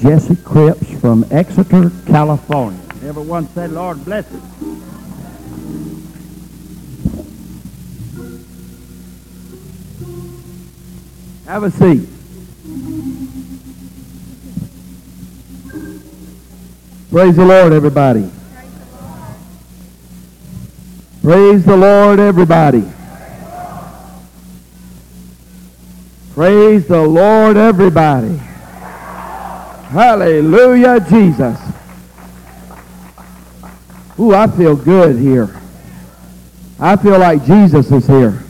Jesse Cripps from Exeter, California. Everyone said, Lord bless it. Have a seat. Praise the Lord, everybody. Praise the Lord, everybody. Praise the Lord, everybody. Hallelujah, Jesus. Ooh, I feel good here. I feel like Jesus is here.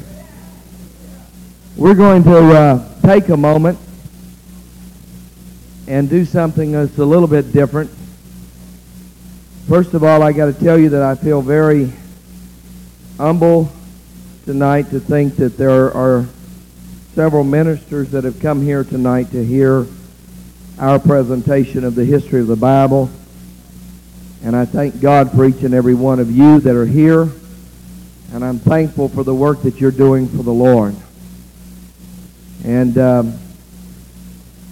We're going to uh, take a moment and do something that's a little bit different. First of all, I got to tell you that I feel very humble tonight to think that there are several ministers that have come here tonight to hear our presentation of the history of the Bible. And I thank God for each and every one of you that are here. And I'm thankful for the work that you're doing for the Lord. And um,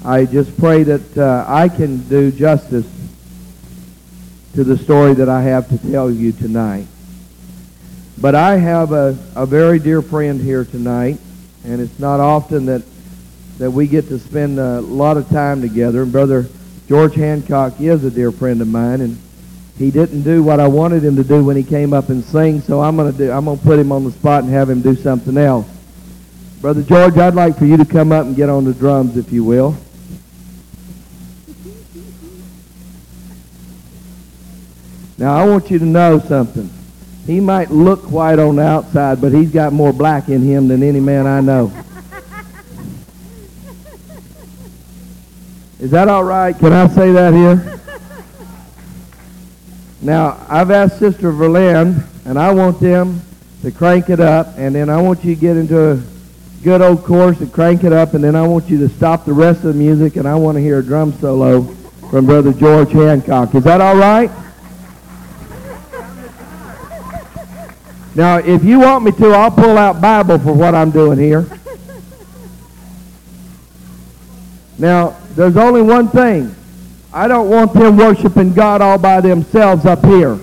I just pray that uh, I can do justice to the story that I have to tell you tonight. But I have a, a very dear friend here tonight, and it's not often that that we get to spend a lot of time together. And Brother George Hancock is a dear friend of mine, and he didn't do what I wanted him to do when he came up and sing, so I'm gonna do I'm gonna put him on the spot and have him do something else. Brother George, I'd like for you to come up and get on the drums, if you will. Now, I want you to know something. He might look white on the outside, but he's got more black in him than any man I know. Is that all right? Can I say that here? Now, I've asked Sister Verlin, and I want them to crank it up, and then I want you to get into a good old chorus and crank it up, and then I want you to stop the rest of the music, and I want to hear a drum solo from Brother George Hancock. Is that all right? Now, if you want me to, I'll pull out Bible for what I'm doing here. Now, there's only one thing. I don't want them worshiping God all by themselves up here.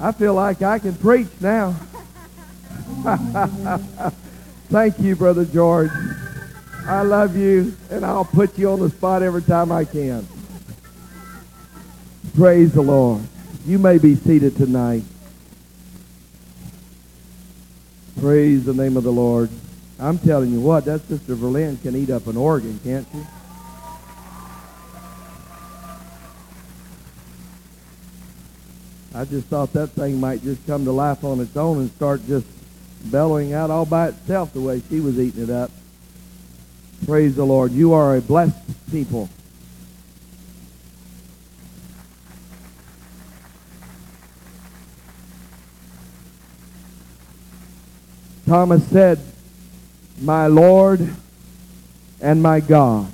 I feel like I can preach now. Thank you, Brother George. I love you, and I'll put you on the spot every time I can. Praise the Lord. You may be seated tonight. Praise the name of the Lord. I'm telling you what, that Sister Verlin can eat up an organ, can't she? I just thought that thing might just come to life on its own and start just bellowing out all by itself the way she was eating it up. Praise the Lord. You are a blessed people. Thomas said, My Lord and my God.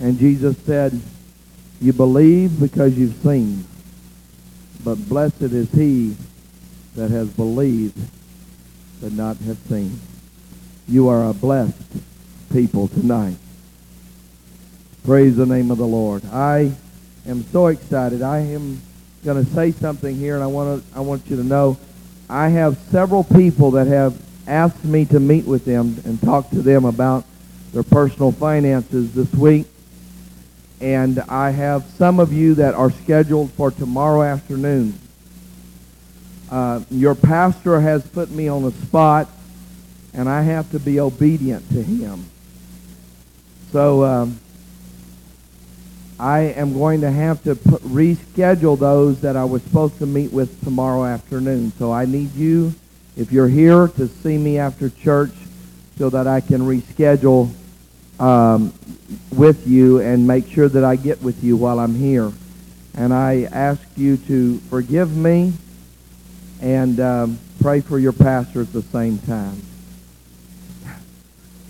And Jesus said, You believe because you've seen. But blessed is he that has believed but not have seen. You are a blessed people tonight. Praise the name of the Lord. I am so excited. I am going to say something here, and I want to I want you to know I have several people that have asked me to meet with them and talk to them about their personal finances this week. And I have some of you that are scheduled for tomorrow afternoon. Uh, your pastor has put me on the spot, and I have to be obedient to him. So um, I am going to have to put, reschedule those that I was supposed to meet with tomorrow afternoon. So I need you, if you're here, to see me after church so that I can reschedule um, with you and make sure that I get with you while I'm here. And I ask you to forgive me and um, pray for your pastor at the same time.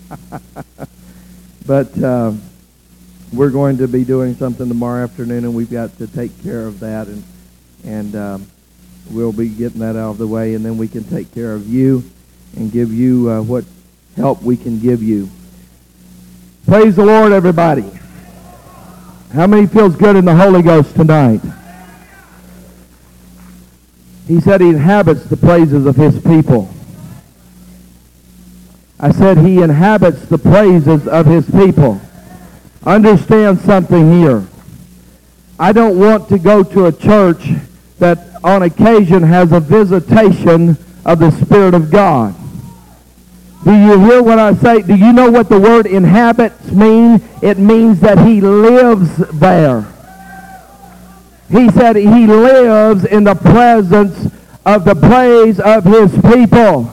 but uh, we're going to be doing something tomorrow afternoon, and we've got to take care of that. And and um, we'll be getting that out of the way, and then we can take care of you and give you uh, what help we can give you. Praise the Lord, everybody. How many feels good in the Holy Ghost tonight? He said he inhabits the praises of his people. I said he inhabits the praises of his people. Understand something here. I don't want to go to a church that on occasion has a visitation of the Spirit of God. Do you hear what I say? Do you know what the word inhabits mean? It means that he lives there. He said he lives in the presence of the praise of his people.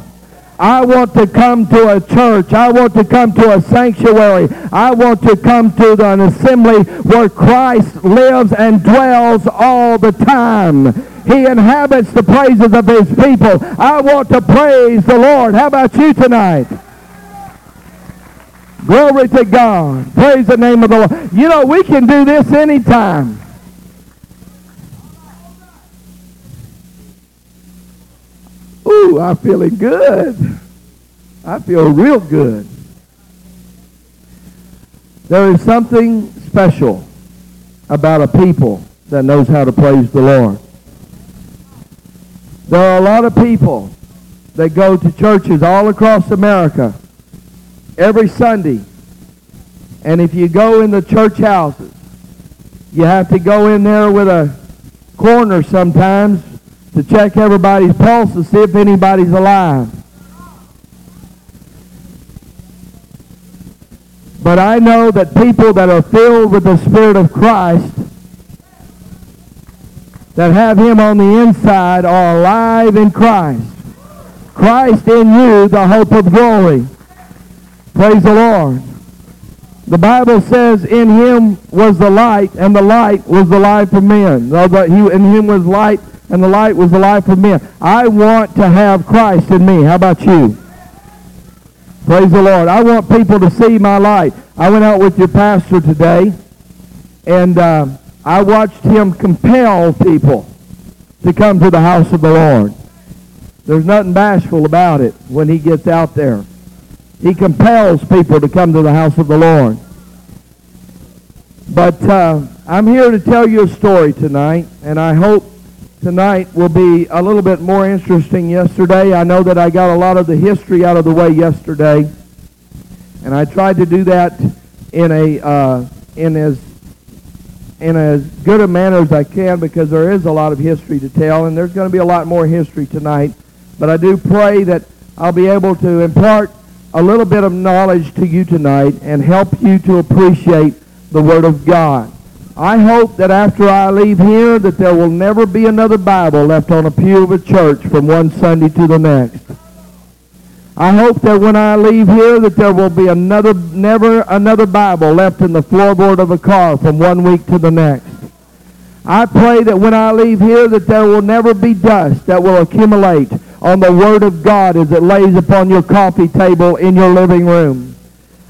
I want to come to a church. I want to come to a sanctuary. I want to come to an assembly where Christ lives and dwells all the time. He inhabits the praises of his people. I want to praise the Lord. How about you tonight? Glory to God. Praise the name of the Lord. You know, we can do this anytime. Ooh, I'm feeling good. I feel real good. There is something special about a people that knows how to praise the Lord. There are a lot of people that go to churches all across America every Sunday. And if you go in the church houses, you have to go in there with a corner sometimes to check everybody's pulse to see if anybody's alive. But I know that people that are filled with the Spirit of Christ, that have Him on the inside, are alive in Christ. Christ in you, the hope of glory. Praise the Lord. The Bible says in him was the light, and the light was the life of men. In him was light, and the light was the life of men. I want to have Christ in me. How about you? Praise the Lord. I want people to see my light. I went out with your pastor today, and uh, I watched him compel people to come to the house of the Lord. There's nothing bashful about it when he gets out there. He compels people to come to the house of the Lord. But uh, I'm here to tell you a story tonight, and I hope tonight will be a little bit more interesting yesterday. I know that I got a lot of the history out of the way yesterday, and I tried to do that in a uh, in as in as good a manner as I can because there is a lot of history to tell, and there's going to be a lot more history tonight. But I do pray that I'll be able to impart a little bit of knowledge to you tonight and help you to appreciate the Word of God. I hope that after I leave here that there will never be another Bible left on a pew of a church from one Sunday to the next. I hope that when I leave here that there will be another, never another Bible left in the floorboard of a car from one week to the next. I pray that when I leave here that there will never be dust that will accumulate on the Word of God as it lays upon your coffee table in your living room.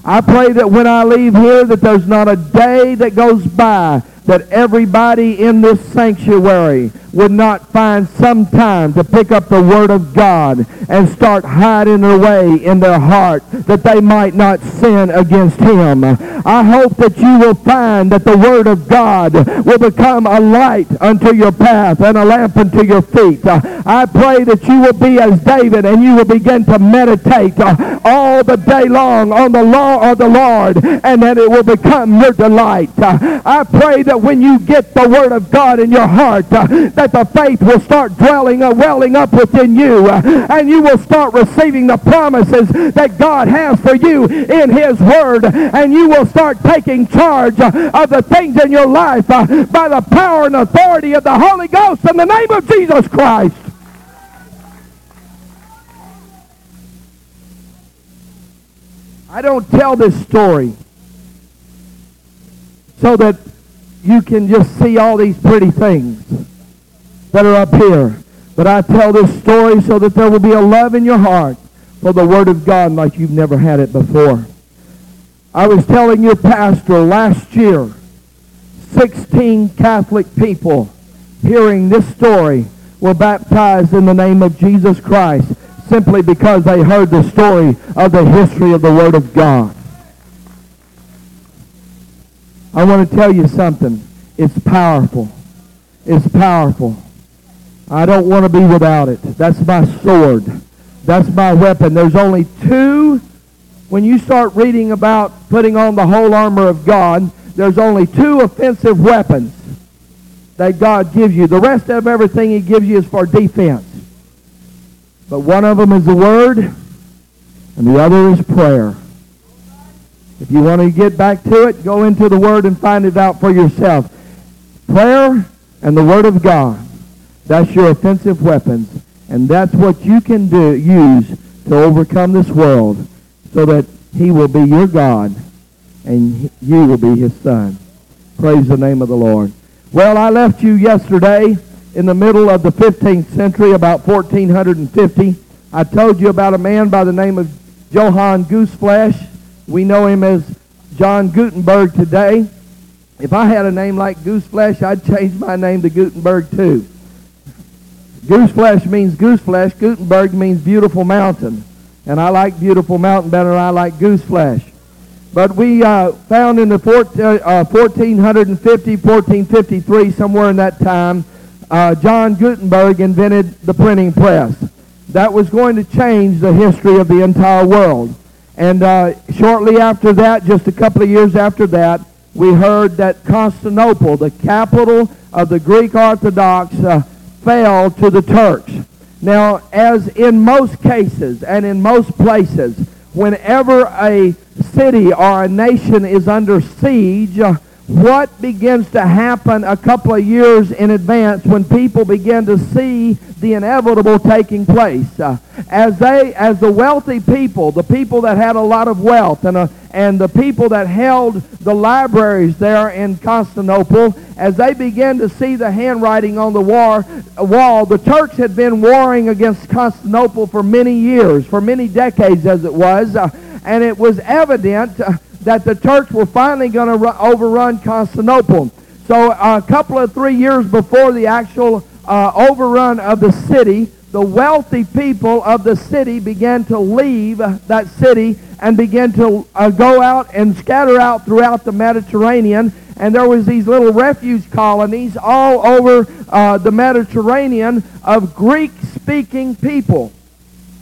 I pray that when I leave here that there's not a day that goes by that everybody in this sanctuary would not find some time to pick up the Word of God and start hiding away in their heart that they might not sin against Him. I hope that you will find that the Word of God will become a light unto your path and a lamp unto your feet. I pray that you will be as David and you will begin to meditate all the day long on the law of the Lord and that it will become your delight. I pray that when you get the Word of God in your heart, that that the faith will start dwelling, uh, welling up within you, uh, and you will start receiving the promises that God has for you in His Word, and you will start taking charge uh, of the things in your life uh, by the power and authority of the Holy Ghost in the name of Jesus Christ. I don't tell this story so that you can just see all these pretty things that are up here. But I tell this story so that there will be a love in your heart for the Word of God like you've never had it before. I was telling your pastor last year, 16 Catholic people hearing this story were baptized in the name of Jesus Christ simply because they heard the story of the history of the Word of God. I want to tell you something. It's powerful. It's powerful. I don't want to be without it. That's my sword. That's my weapon. There's only two, when you start reading about putting on the whole armor of God, there's only two offensive weapons that God gives you. The rest of everything he gives you is for defense. But one of them is the Word, and the other is prayer. If you want to get back to it, go into the Word and find it out for yourself. Prayer and the Word of God. That's your offensive weapons. And that's what you can do use to overcome this world so that he will be your God and you will be his son. Praise the name of the Lord. Well, I left you yesterday in the middle of the 15th century, about 1450. I told you about a man by the name of Johann Gooseflesh. We know him as John Gutenberg today. If I had a name like Gooseflesh, I'd change my name to Gutenberg too. Gooseflesh means gooseflesh. Gutenberg means beautiful mountain. And I like beautiful mountain better than I like gooseflesh. But we uh, found in the 14, uh, 1450, 1453, somewhere in that time, uh, John Gutenberg invented the printing press. That was going to change the history of the entire world. And uh, shortly after that, just a couple of years after that, we heard that Constantinople, the capital of the Greek Orthodox, uh, fell to the Turks. Now, as in most cases and in most places, whenever a city or a nation is under siege, uh, what begins to happen a couple of years in advance when people begin to see the inevitable taking place. Uh, as they, as the wealthy people, the people that had a lot of wealth and, uh, and the people that held the libraries there in Constantinople, as they began to see the handwriting on the war, wall, the Turks had been warring against Constantinople for many years, for many decades as it was, uh, and it was evident uh, that the Turks were finally going to overrun Constantinople. So a couple of three years before the actual uh, overrun of the city, the wealthy people of the city began to leave that city and began to uh, go out and scatter out throughout the Mediterranean. And there was these little refuge colonies all over uh, the Mediterranean of Greek-speaking people.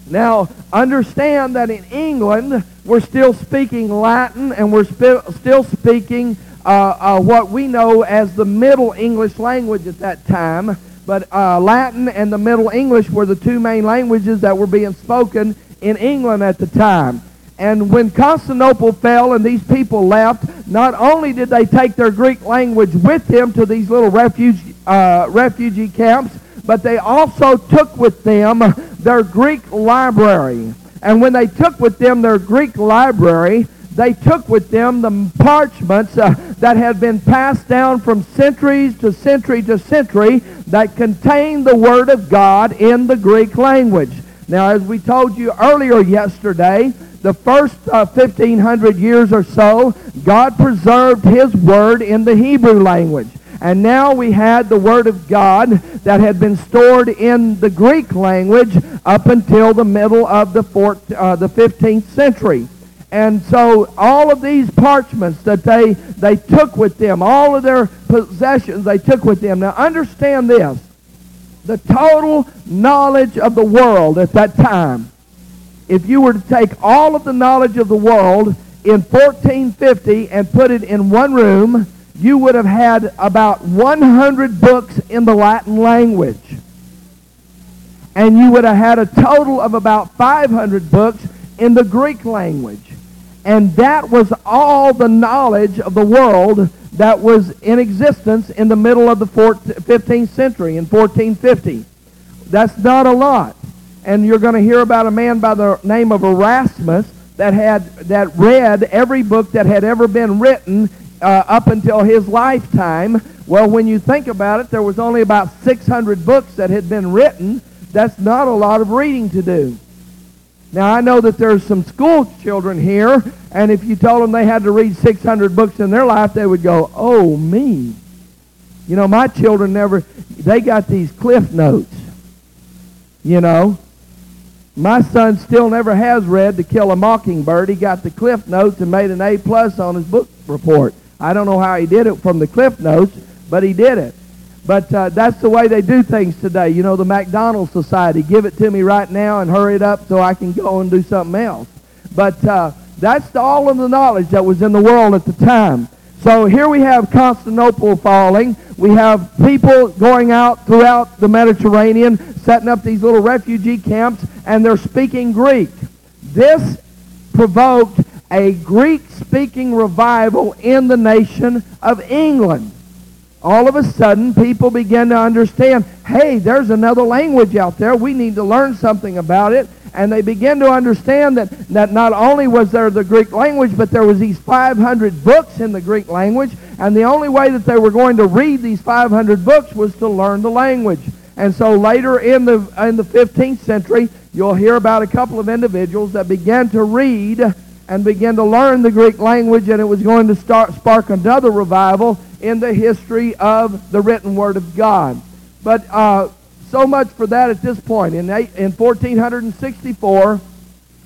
Now, understand that in England, we're still speaking Latin and we're sp- still speaking uh, uh, what we know as the Middle English language at that time. But uh, Latin and the Middle English were the two main languages that were being spoken in England at the time. And when Constantinople fell and these people left, not only did they take their Greek language with them to these little refuge, uh, refugee camps, but they also took with them their Greek library. And when they took with them their Greek library, they took with them the parchments uh, that had been passed down from centuries to century to century that contained the Word of God in the Greek language. Now, as we told you earlier yesterday, the first uh, 1500 years or so, God preserved His Word in the Hebrew language. And now we had the Word of God that had been stored in the Greek language up until the middle of the, uh, the 15th century. And so all of these parchments that they, they took with them, all of their possessions they took with them. Now understand this. The total knowledge of the world at that time, if you were to take all of the knowledge of the world in 1450 and put it in one room, you would have had about 100 books in the Latin language. And you would have had a total of about 500 books in the Greek language. And that was all the knowledge of the world that was in existence in the middle of the 15th century in 1450. That's not a lot. And you're going to hear about a man by the name of Erasmus that had that read every book that had ever been written uh, up until his lifetime. Well, when you think about it, there was only about 600 books that had been written. That's not a lot of reading to do. Now, I know that there's some school children here, and if you told them they had to read 600 books in their life, they would go, oh, me. You know, my children never, they got these cliff notes. You know, my son still never has read To Kill a Mockingbird. He got the Cliff Notes and made an A plus on his book report. I don't know how he did it from the Cliff Notes, but he did it. But uh, that's the way they do things today. You know, the McDonald's Society. Give it to me right now and hurry it up so I can go and do something else. But uh, that's the, all of the knowledge that was in the world at the time. So here we have Constantinople falling. We have people going out throughout the Mediterranean, setting up these little refugee camps, and they're speaking Greek. This provoked a Greek-speaking revival in the nation of England. All of a sudden, people began to understand, hey, there's another language out there. We need to learn something about it and they began to understand that, that not only was there the Greek language, but there was these 500 books in the Greek language, and the only way that they were going to read these 500 books was to learn the language. And so later in the, in the 15th century, you'll hear about a couple of individuals that began to read and began to learn the Greek language, and it was going to start, spark another revival in the history of the written Word of God. But uh, so much for that at this point. In, eight, in 1464,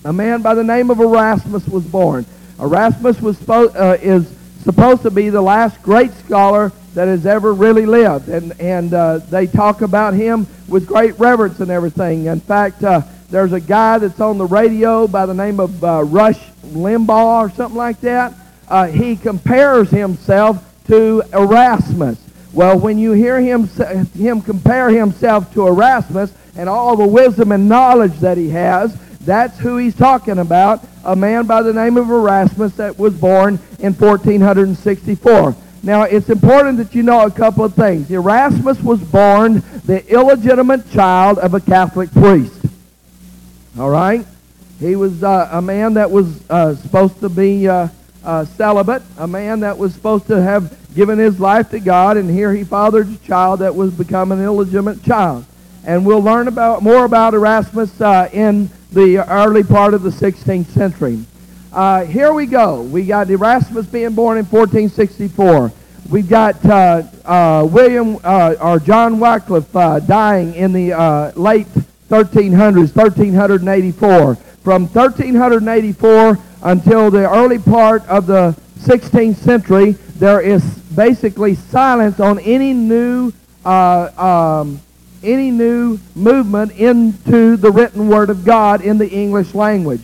a man by the name of Erasmus was born. Erasmus was uh, is supposed to be the last great scholar that has ever really lived. And, and uh, they talk about him with great reverence and everything. In fact, uh, there's a guy that's on the radio by the name of uh, Rush Limbaugh or something like that. Uh, he compares himself to Erasmus. Well, when you hear him, him compare himself to Erasmus and all the wisdom and knowledge that he has, that's who he's talking about, a man by the name of Erasmus that was born in 1464. Now, it's important that you know a couple of things. Erasmus was born the illegitimate child of a Catholic priest. All right? He was uh, a man that was uh, supposed to be uh, uh celibate, a man that was supposed to have given his life to God, and here he fathered a child that was become an illegitimate child. And we'll learn about more about Erasmus uh, in the early part of the 16th century. Uh, here we go. We got Erasmus being born in 1464. We've got William or John Wycliffe dying in the late 1300s, 1384. From 1384 until the early part of the 16th century, there is basically silence on any new uh, um, any new movement into the written word of God in the English language.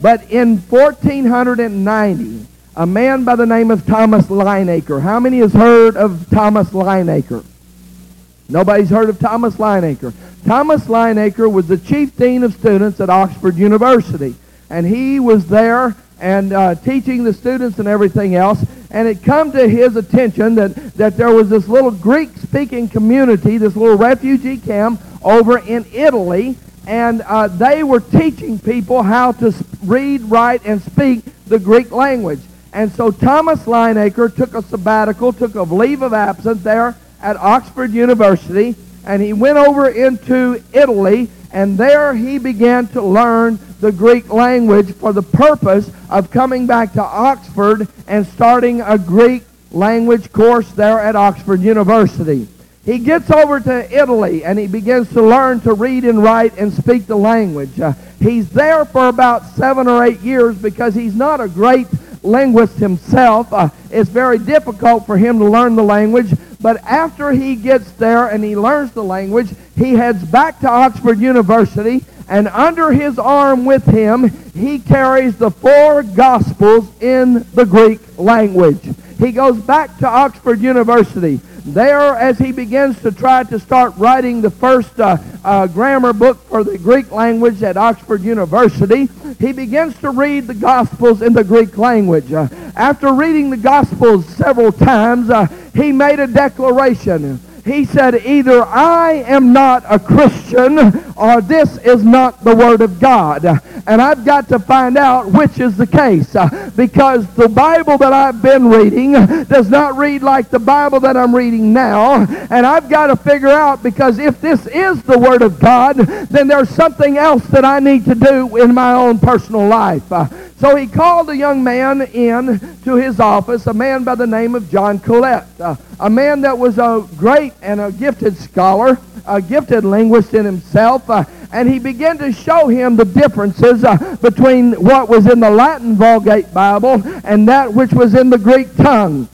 But in 1490, a man by the name of Thomas Linacre. How many has heard of Thomas Linacre? Nobody's heard of Thomas Linacre. Thomas Linacre was the chief dean of students at Oxford University. And he was there and uh, teaching the students and everything else. And it come to his attention that, that there was this little Greek-speaking community, this little refugee camp over in Italy, and uh, they were teaching people how to read, write, and speak the Greek language. And so Thomas Linacre took a sabbatical, took a leave of absence there at Oxford University, and he went over into Italy, and there he began to learn the Greek language for the purpose of coming back to Oxford and starting a Greek language course there at Oxford University. He gets over to Italy and he begins to learn to read and write and speak the language. Uh, he's there for about seven or eight years because he's not a great linguist himself. Uh, it's very difficult for him to learn the language. But after he gets there and he learns the language, he heads back to Oxford University and under his arm with him, he carries the four Gospels in the Greek language. He goes back to Oxford University. There, as he begins to try to start writing the first uh, uh, grammar book for the Greek language at Oxford University, he begins to read the Gospels in the Greek language. Uh, after reading the Gospels several times, uh, he made a declaration he said, either I am not a Christian or this is not the Word of God. And I've got to find out which is the case because the Bible that I've been reading does not read like the Bible that I'm reading now. And I've got to figure out because if this is the Word of God, then there's something else that I need to do in my own personal life. So he called a young man in to his office, a man by the name of John Colet, uh, a man that was a great and a gifted scholar, a gifted linguist in himself, uh, and he began to show him the differences uh, between what was in the Latin Vulgate Bible and that which was in the Greek tongue.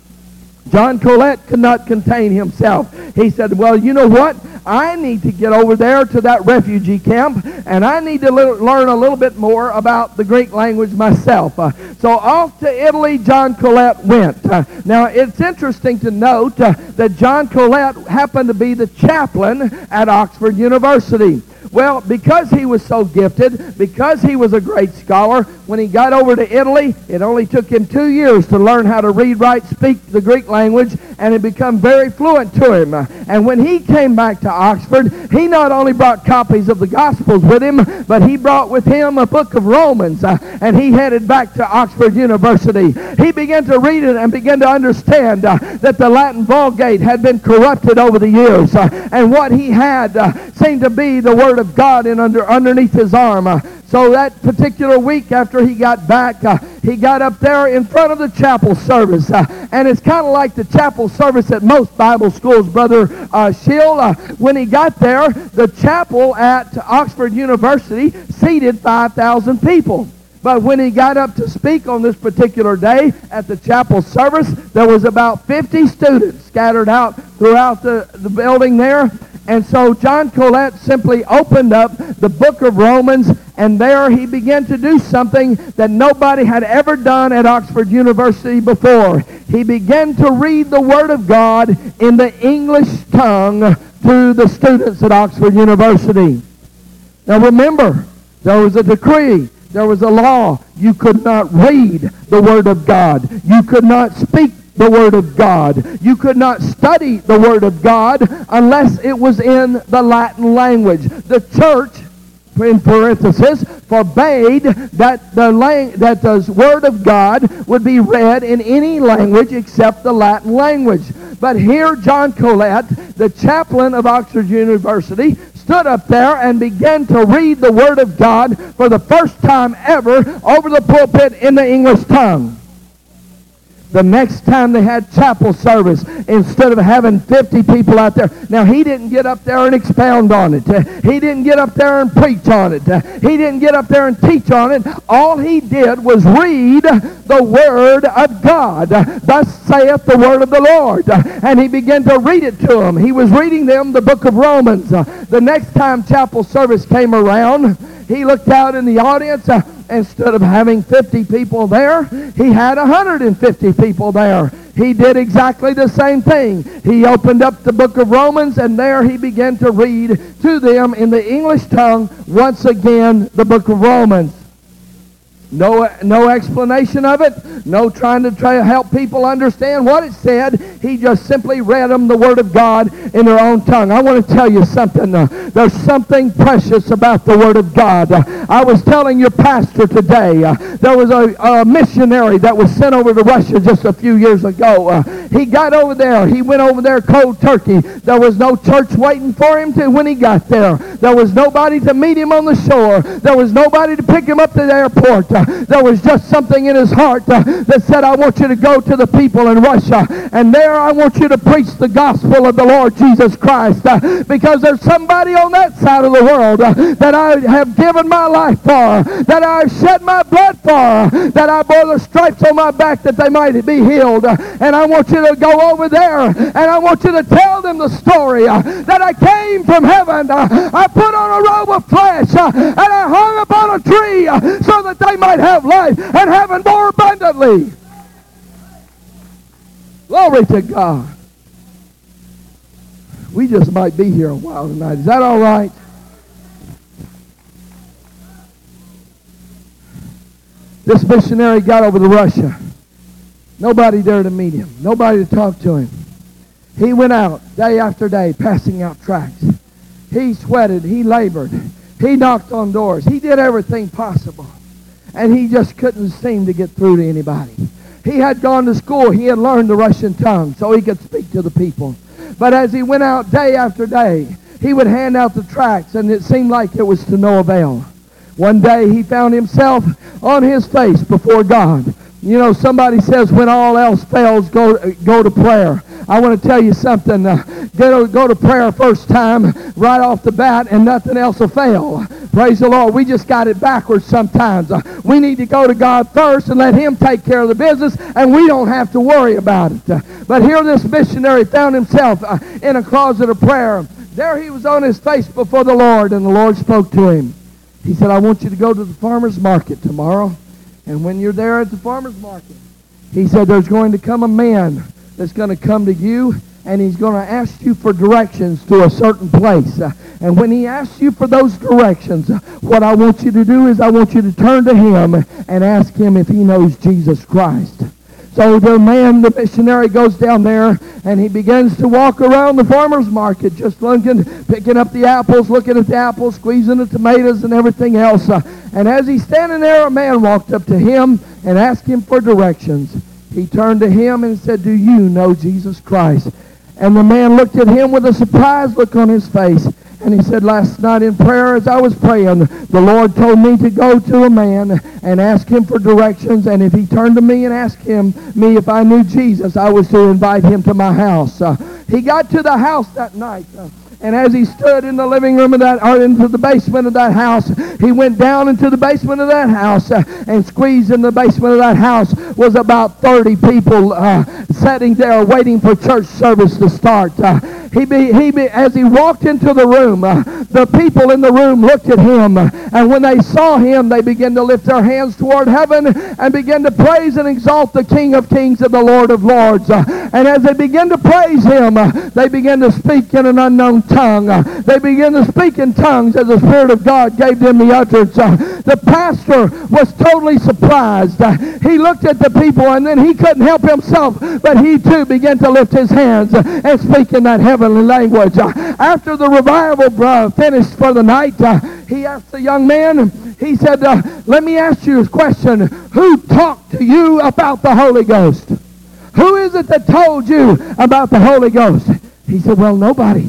John Colet could not contain himself. He said, well, you know what? I need to get over there to that refugee camp, and I need to le- learn a little bit more about the Greek language myself. Uh, so off to Italy, John Colet went. Uh, now, it's interesting to note uh, that John Colet happened to be the chaplain at Oxford University. Well, because he was so gifted, because he was a great scholar, when he got over to Italy, it only took him two years to learn how to read, write, speak the Greek language, and it became very fluent to him. And when he came back to Oxford, he not only brought copies of the Gospels with him, but he brought with him a book of Romans, uh, and he headed back to Oxford University. He began to read it and began to understand uh, that the Latin Vulgate had been corrupted over the years, uh, and what he had seemed to be the Word of God in under, underneath his arm. Uh, so that particular week after he got back, uh, he got up there in front of the chapel service. Uh, and it's kind of like the chapel service at most Bible schools, Brother uh, Schill. Uh, when he got there, the chapel at Oxford University seated 5,000 people. But when he got up to speak on this particular day at the chapel service, there was about 50 students scattered out throughout the, the building there. And so John Colet simply opened up the book of Romans, and there he began to do something that nobody had ever done at Oxford University before. He began to read the Word of God in the English tongue to the students at Oxford University. Now remember, there was a decree there was a law. You could not read the Word of God. You could not speak the Word of God. You could not study the Word of God unless it was in the Latin language. The church, in parenthesis, forbade that the, lang- that the Word of God would be read in any language except the Latin language. But here, John Colet, the chaplain of Oxford University, stood up there and began to read the Word of God for the first time ever over the pulpit in the English tongue. The next time they had chapel service, instead of having 50 people out there, now he didn't get up there and expound on it. He didn't get up there and preach on it. He didn't get up there and teach on it. All he did was read the Word of God. Thus saith the Word of the Lord. And he began to read it to them. He was reading them the book of Romans. The next time chapel service came around, he looked out in the audience. Instead of having 50 people there, he had 150 people there. He did exactly the same thing. He opened up the book of Romans, and there he began to read to them in the English tongue once again the book of Romans. No, no explanation of it. No trying to try to help people understand what it said. He just simply read them the Word of God in their own tongue. I want to tell you something. Uh, there's something precious about the Word of God. Uh, I was telling your pastor today, uh, there was a, a, missionary that was sent over to Russia just a few years ago. He got over there. He went over there cold turkey. There was no church waiting for him to when he got there. There was nobody to meet him on the shore. There was nobody to pick him up to the airport. There was just something in his heart uh, that said, I want you to go to the people in Russia. And there I want you to preach the gospel of the Lord Jesus Christ. Uh, because there's somebody on that side of the world uh, that I have given my life for, that I've shed my blood for, that I bore the stripes on my back that they might be healed. And I want you to go over there and I want you to tell them the story that I came from heaven. I put on a robe of flesh and I hung upon a tree so that they might have life and have it more abundantly. Glory to God. We just might be here a while tonight. Is that all right? This missionary got over to Russia. Nobody there to meet him. Nobody to talk to him. He went out day after day passing out tracts. He sweated. He labored. He knocked on doors. He did everything possible. And he just couldn't seem to get through to anybody. He had gone to school. He had learned the Russian tongue so he could speak to the people. But as he went out day after day, he would hand out the tracts, and it seemed like it was to no avail. One day he found himself on his face before God. You know, somebody says when all else fails, go, go to prayer. I want to tell you something. Uh, go, to, go to prayer first time right off the bat and nothing else will fail. Praise the Lord. We just got it backwards sometimes. Uh, we need to go to God first and let him take care of the business and we don't have to worry about it. Uh, but here this missionary found himself in a closet of prayer. There he was on his face before the Lord and the Lord spoke to him. He said, I want you to go to the farmer's market tomorrow. And when you're there at the farmer's market, he said, there's going to come a man that's going to come to you and he's going to ask you for directions to a certain place. Uh, and when he asks you for those directions, uh, what I want you to do is I want you to turn to him and ask him if he knows Jesus Christ. So the man, the missionary, goes down there and he begins to walk around the farmer's market, just looking, picking up the apples, looking at the apples, squeezing the tomatoes and everything else. Uh, and as he's standing there, a man walked up to him and asked him for directions. He turned to him and said, Do you know Jesus Christ? And the man looked at him with a surprised look on his face. And he said, last night in prayer as I was praying, the Lord told me to go to a man and ask him for directions. And if he turned to me and asked him me if I knew Jesus, I was to invite him to my house. Uh, he got to the house that night. Uh, and as he stood in the living room of that, or into the basement of that house, he went down into the basement of that house uh, and squeezed in the basement of that house was about 30 people uh, sitting there waiting for church service to start. Uh, he be, he be, as he walked into the room, uh, the people in the room looked at him, uh, and when they saw him, they began to lift their hands toward heaven and began to praise and exalt the King of Kings and the Lord of Lords. Uh, and as they began to praise him, uh, they began to speak in an unknown tongue. Uh, they began to speak in tongues as the Spirit of God gave them the utterance. The pastor was totally surprised. he looked at the people, and then he couldn't help himself, but he too began to lift his hands and speak in that heaven heavenly language. Uh, after the revival uh, finished for the night, uh, he asked the young man, he said, let me ask you a question. Who talked to you about the Holy Ghost? Who is it that told you about the Holy Ghost? He said, well, nobody.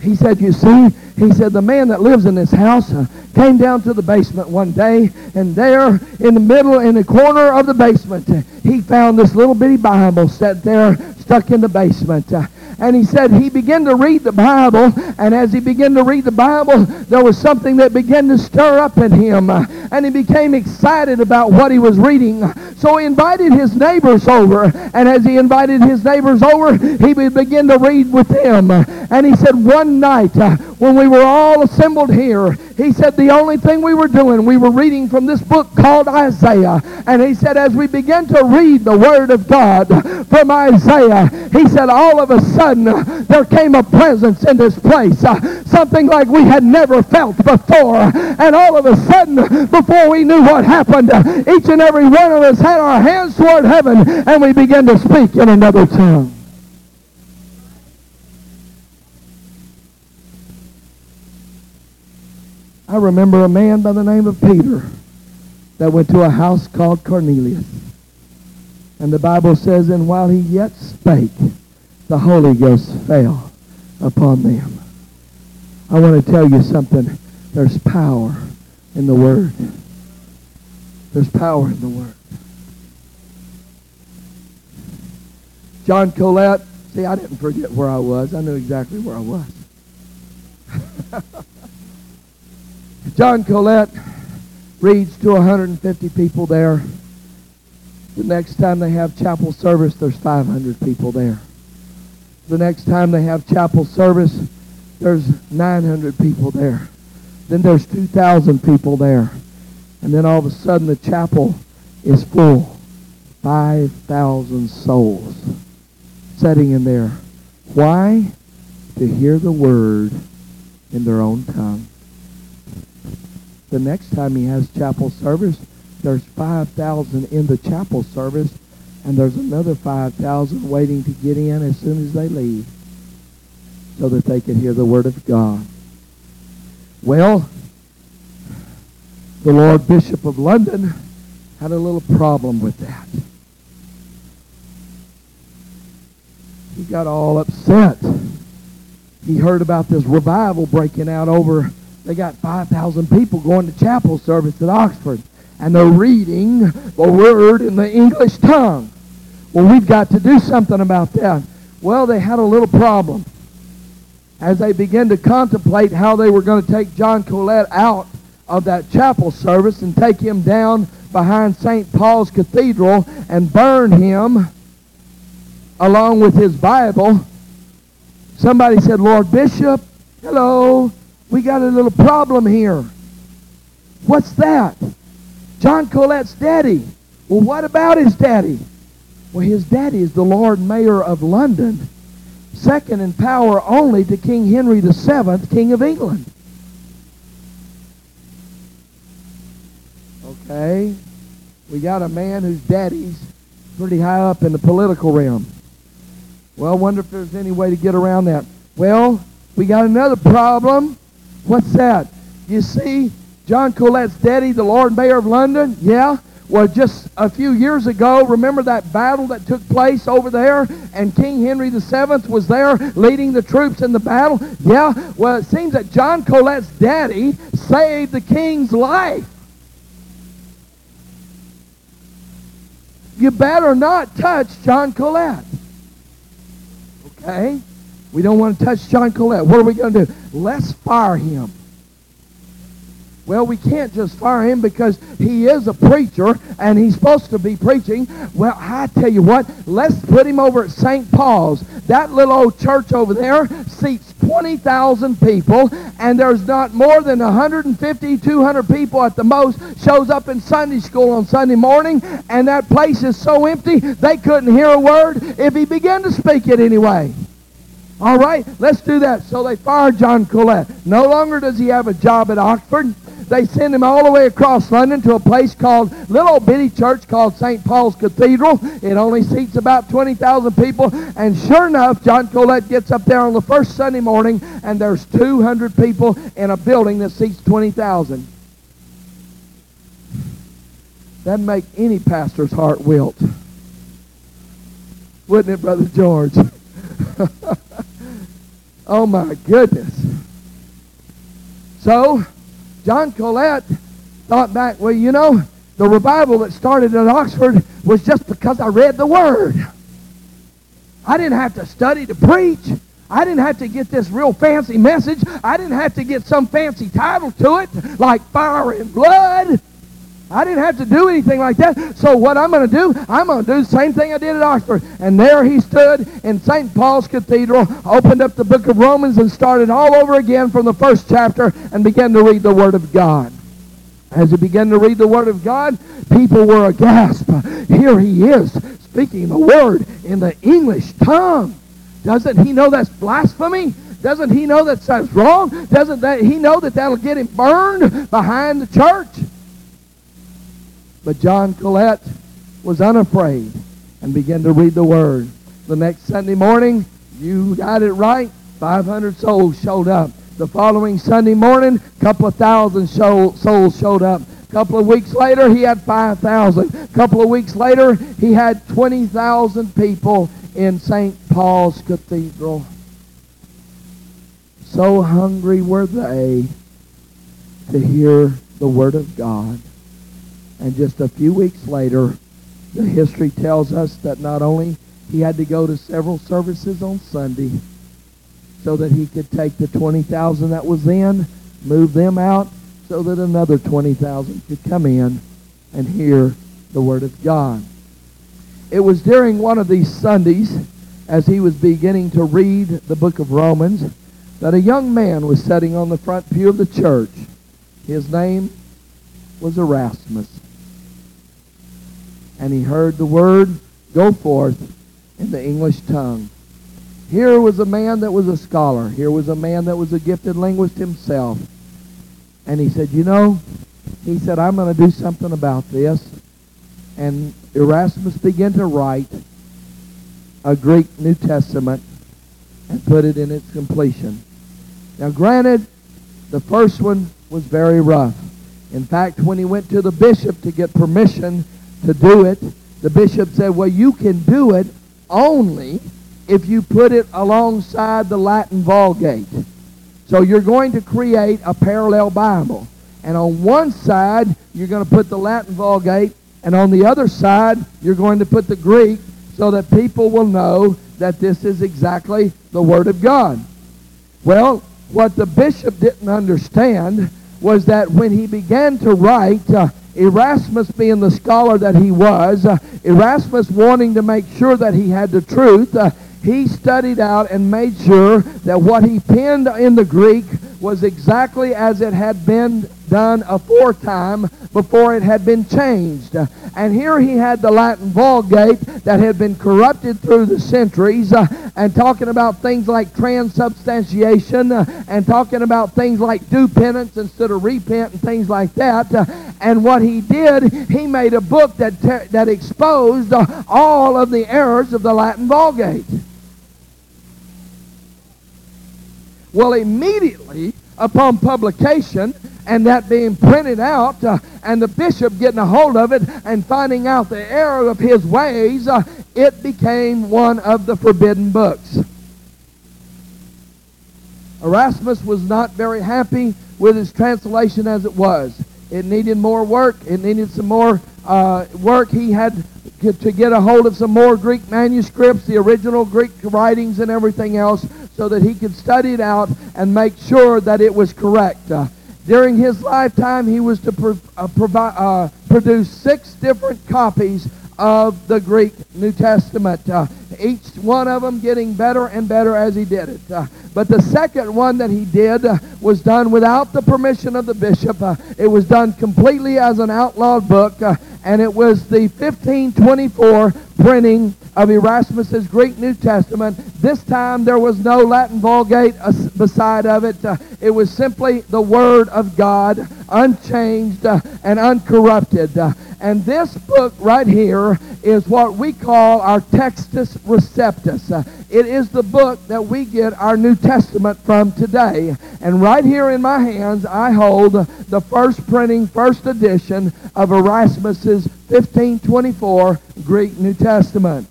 He said, you see, he said, the man that lives in this house uh, came down to the basement one day, and there in the middle, in the corner of the basement, uh, he found this little bitty Bible set there, stuck in the basement. And he said he began to read the Bible, and as he began to read the Bible, there was something that began to stir up in him, and he became excited about what he was reading. So he invited his neighbors over, and as he invited his neighbors over, he begin to read with them. And he said one night, uh, when we were all assembled here, he said the only thing we were doing, we were reading from this book called Isaiah. And he said as we began to read the Word of God from Isaiah, he said all of a sudden, there came a presence in this place. Uh, something like we had never felt before. And all of a sudden, before we knew what happened, each and every one of us had our hands toward heaven and we began to speak in another tongue. I remember a man by the name of Peter that went to a house called Cornelius. And the Bible says, and while he yet spake, the Holy Ghost fell upon them. I want to tell you something. There's power in the Word. There's power in the Word. John Colet, see, I didn't forget where I was. I knew exactly where I was. John Colet reads to 150 people there. The next time they have chapel service, there's 500 people there. The next time they have chapel service, there's 900 people there. Then there's 2,000 people there. And then all of a sudden the chapel is full. 5,000 souls sitting in there. Why? To hear the word in their own tongue. The next time he has chapel service, there's 5,000 in the chapel service and there's another 5,000 waiting to get in as soon as they leave so that they can hear the Word of God. Well, the Lord Bishop of London had a little problem with that. He got all upset. He heard about this revival breaking out over they got 5,000 people going to chapel service at Oxford, and they're reading the Word in the English tongue. Well, we've got to do something about that. Well, they had a little problem. As they began to contemplate how they were going to take John Colet out of that chapel service and take him down behind St. Paul's Cathedral and burn him along with his Bible, somebody said, Lord Bishop, hello, we got a little problem here. What's that? John Colet's daddy. Well, what about his daddy? Well, his daddy is the Lord Mayor of London, second in power only to King Henry VII, King of England. Okay? We got a man whose daddy's pretty high up in the political realm. Well, I wonder if there's any way to get around that. Well, we got another problem. What's that? You see, John Colet's daddy, the Lord Mayor of London, yeah, well, just a few years ago, remember that battle that took place over there? And King Henry VII was there leading the troops in the battle? Yeah, well, it seems that John Colet's daddy saved the king's life. You better not touch John Colet. Okay? We don't want to touch John Colet. What are we going to do? Let's fire him. Well, we can't just fire him because he is a preacher and he's supposed to be preaching. Well, I tell you what, let's put him over at St. Paul's. That little old church over there seats 20,000 people and there's not more than 150, 200 people at the most shows up in Sunday school on Sunday morning and that place is so empty they couldn't hear a word if he began to speak it anyway. All right, let's do that. So they fired John Colet. No longer does he have a job at Oxford. They send him all the way across London to a place called, little bitty church called St. Paul's Cathedral. It only seats about 20,000 people. And sure enough, John Colet gets up there on the first Sunday morning, and there's 200 people in a building that seats 20,000. That'd make any pastor's heart wilt. Wouldn't it, Brother George? oh, my goodness. So, John Colet thought back, well, you know, the revival that started at Oxford was just because I read the Word. I didn't have to study to preach. I didn't have to get this real fancy message. I didn't have to get some fancy title to it, like Fire and Blood. I didn't have to do anything like that. So what I'm going to do, I'm going to do the same thing I did at Oxford. And there he stood in St. Paul's Cathedral, opened up the book of Romans and started all over again from the first chapter and began to read the Word of God. As he began to read the Word of God, people were aghast. Here he is speaking the Word in the English tongue. Doesn't he know that's blasphemy? Doesn't he know that that's wrong? Doesn't that he know that that'll get him burned behind the church? But John Colet was unafraid and began to read the Word. The next Sunday morning, you got it right, 500 souls showed up. The following Sunday morning, a couple of thousand souls showed up. A couple of weeks later, he had 5,000. A couple of weeks later, he had 20,000 people in St. Paul's Cathedral. So hungry were they to hear the Word of God. And just a few weeks later, the history tells us that not only he had to go to several services on Sunday so that he could take the 20,000 that was in, move them out so that another 20,000 could come in and hear the Word of God. It was during one of these Sundays, as he was beginning to read the book of Romans, that a young man was sitting on the front pew of the church. His name was Erasmus and he heard the word go forth in the English tongue. Here was a man that was a scholar. Here was a man that was a gifted linguist himself. And he said, you know, he said, I'm going to do something about this. And Erasmus began to write a Greek New Testament and put it in its completion. Now, granted, the first one was very rough. In fact, when he went to the bishop to get permission to do it. The bishop said, well, you can do it only if you put it alongside the Latin Vulgate. So you're going to create a parallel Bible. And on one side, you're going to put the Latin Vulgate, and on the other side, you're going to put the Greek so that people will know that this is exactly the Word of God. Well, what the bishop didn't understand was that when he began to write, uh, Erasmus being the scholar that he was, uh, Erasmus wanting to make sure that he had the truth, uh, he studied out and made sure that what he penned in the Greek was exactly as it had been done aforetime before it had been changed. And here he had the Latin Vulgate that had been corrupted through the centuries uh, and talking about things like transubstantiation uh, and talking about things like do penance instead of repent and things like that. Uh, and what he did, he made a book that, that exposed uh, all of the errors of the Latin Vulgate. Well, immediately upon publication and that being printed out uh, and the bishop getting a hold of it and finding out the error of his ways, uh, it became one of the forbidden books. Erasmus was not very happy with his translation as it was. It needed more work. It needed some more uh, work. He had to get a hold of some more Greek manuscripts, the original Greek writings and everything else, so that he could study it out and make sure that it was correct. Uh, during his lifetime, he was to uh, provi- uh, produce six different copies of the Greek New Testament. Uh, each one of them getting better and better as he did it. Uh, but the second one that he did uh, was done without the permission of the bishop. Uh, it was done completely as an outlawed book, uh, and it was the 1524 printing of Erasmus's Greek New Testament. This time there was no Latin Vulgate beside of it. Uh, it was simply the Word of God, unchanged and uncorrupted. And this book right here is what we call our Textus Receptus. It is the book that we get our New Testament from today. And right here in my hands, I hold the first printing, first edition of Erasmus's 1524 Greek New Testament.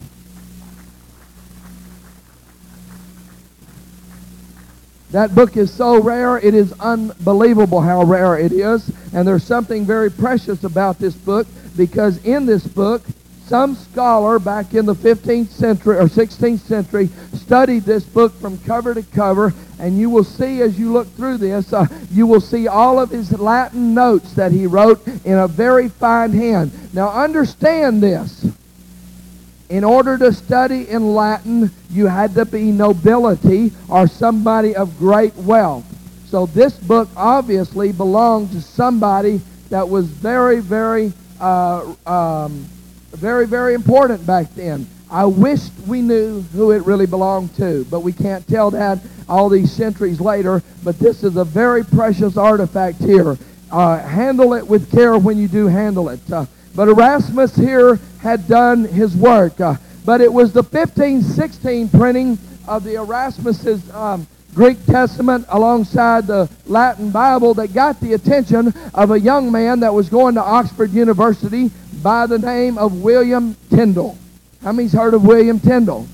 That book is so rare, it is unbelievable how rare it is. And there's something very precious about this book because in this book, some scholar back in the 15th century or 16th century studied this book from cover to cover, and you will see as you look through this, uh, you will see all of his Latin notes that he wrote in a very fine hand. Now understand this. In order to study in Latin, you had to be nobility or somebody of great wealth. So this book obviously belonged to somebody that was very, very, uh, um, very, very important back then. I wished we knew who it really belonged to, but we can't tell that all these centuries later. But this is a very precious artifact here. Uh, handle it with care when you do handle it. Uh, but Erasmus here had done his work. Uh, but it was the 1516 printing of the Erasmus's um, Greek Testament alongside the Latin Bible that got the attention of a young man that was going to Oxford University by the name of William Tyndale. How many's heard of William Tyndale?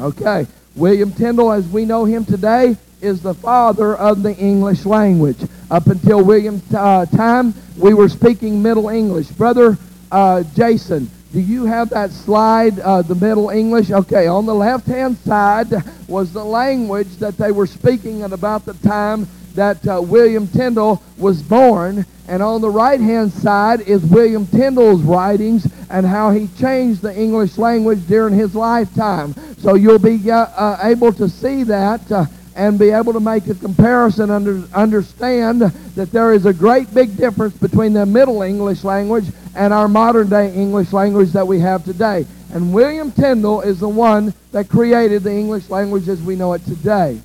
Okay. William Tyndale, as we know him today, is the father of the English language. Up until William's uh, time, we were speaking Middle English. Brother uh, Jason, do you have that slide, uh, the Middle English? Okay, on the left-hand side was the language that they were speaking at about the time that uh, William Tyndale was born. And on the right-hand side is William Tyndale's writings and how he changed the English language during his lifetime. So you'll be uh, uh able to see that uh, and be able to make a comparison and understand that there is a great big difference between the Middle English language and our modern day English language that we have today. And William Tyndale is the one that created the English language as we know it today.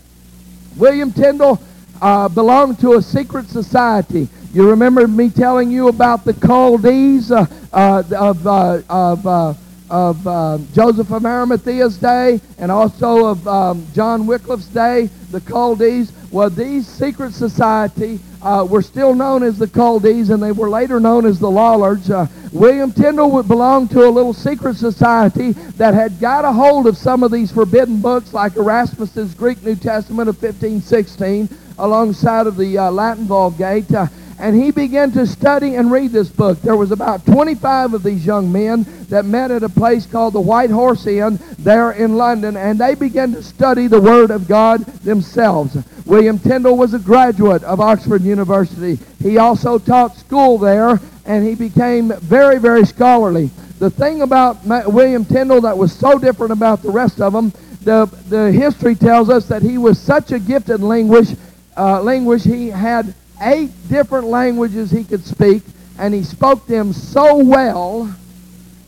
William Tyndale uh, belonged to a secret society. You remember me telling you about the Chaldees uh, uh, of, uh, of uh, of um, Joseph of Arimathea's day and also of um, John Wycliffe's day, the Chaldees. Well, these secret society uh, were still known as the Chaldees, and they were later known as the Lollards. Uh, William Tyndale would belong to a little secret society that had got a hold of some of these forbidden books, like Erasmus's Greek New Testament of 1516, alongside of the uh, Latin Vulgate. And he began to study and read this book. There was about 25 of these young men that met at a place called the White Horse Inn there in London, and they began to study the Word of God themselves. William Tyndale was a graduate of Oxford University. He also taught school there, and he became very, very scholarly. The thing about William Tyndale that was so different about the rest of them, the, the history tells us that he was such a gifted language, uh, language he had eight different languages he could speak, and he spoke them so well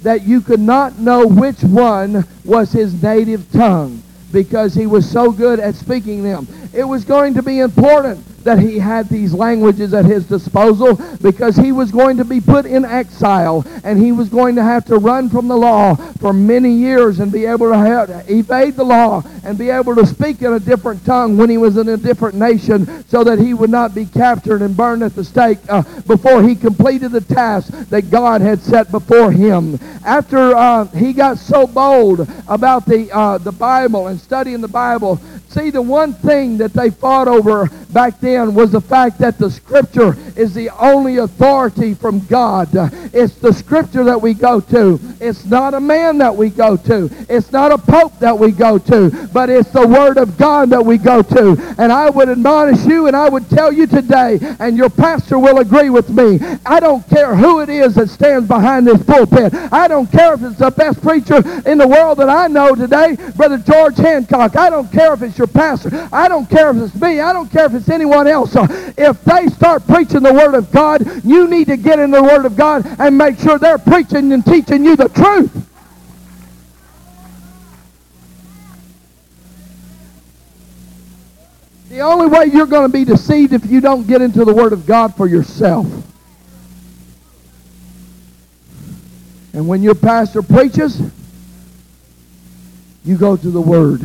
that you could not know which one was his native tongue because he was so good at speaking them. It was going to be important that he had these languages at his disposal because he was going to be put in exile and he was going to have to run from the law for many years and be able to evade the law and be able to speak in a different tongue when he was in a different nation so that he would not be captured and burned at the stake uh, before he completed the task that God had set before him. After uh, he got so bold about the, uh, the Bible and studying the Bible, see the one thing that they fought over back then was the fact that the Scripture is the only authority from God. It's the Scripture that we go to. It's not a man that we go to. It's not a pope that we go to, but it's the Word of God that we go to. And I would admonish you and I would tell you today, and your pastor will agree with me, I don't care who it is that stands behind this pulpit. I don't care if it's the best preacher in the world that I know today, Brother George Hancock. I don't care if it's your pastor. I don't care if it's me. I don't care if it's anyone else. Uh, if they start preaching the Word of God, you need to get in the Word of God and make sure they're preaching and teaching you the truth. The only way you're going to be deceived if you don't get into the Word of God for yourself. And when your pastor preaches, you go to the Word.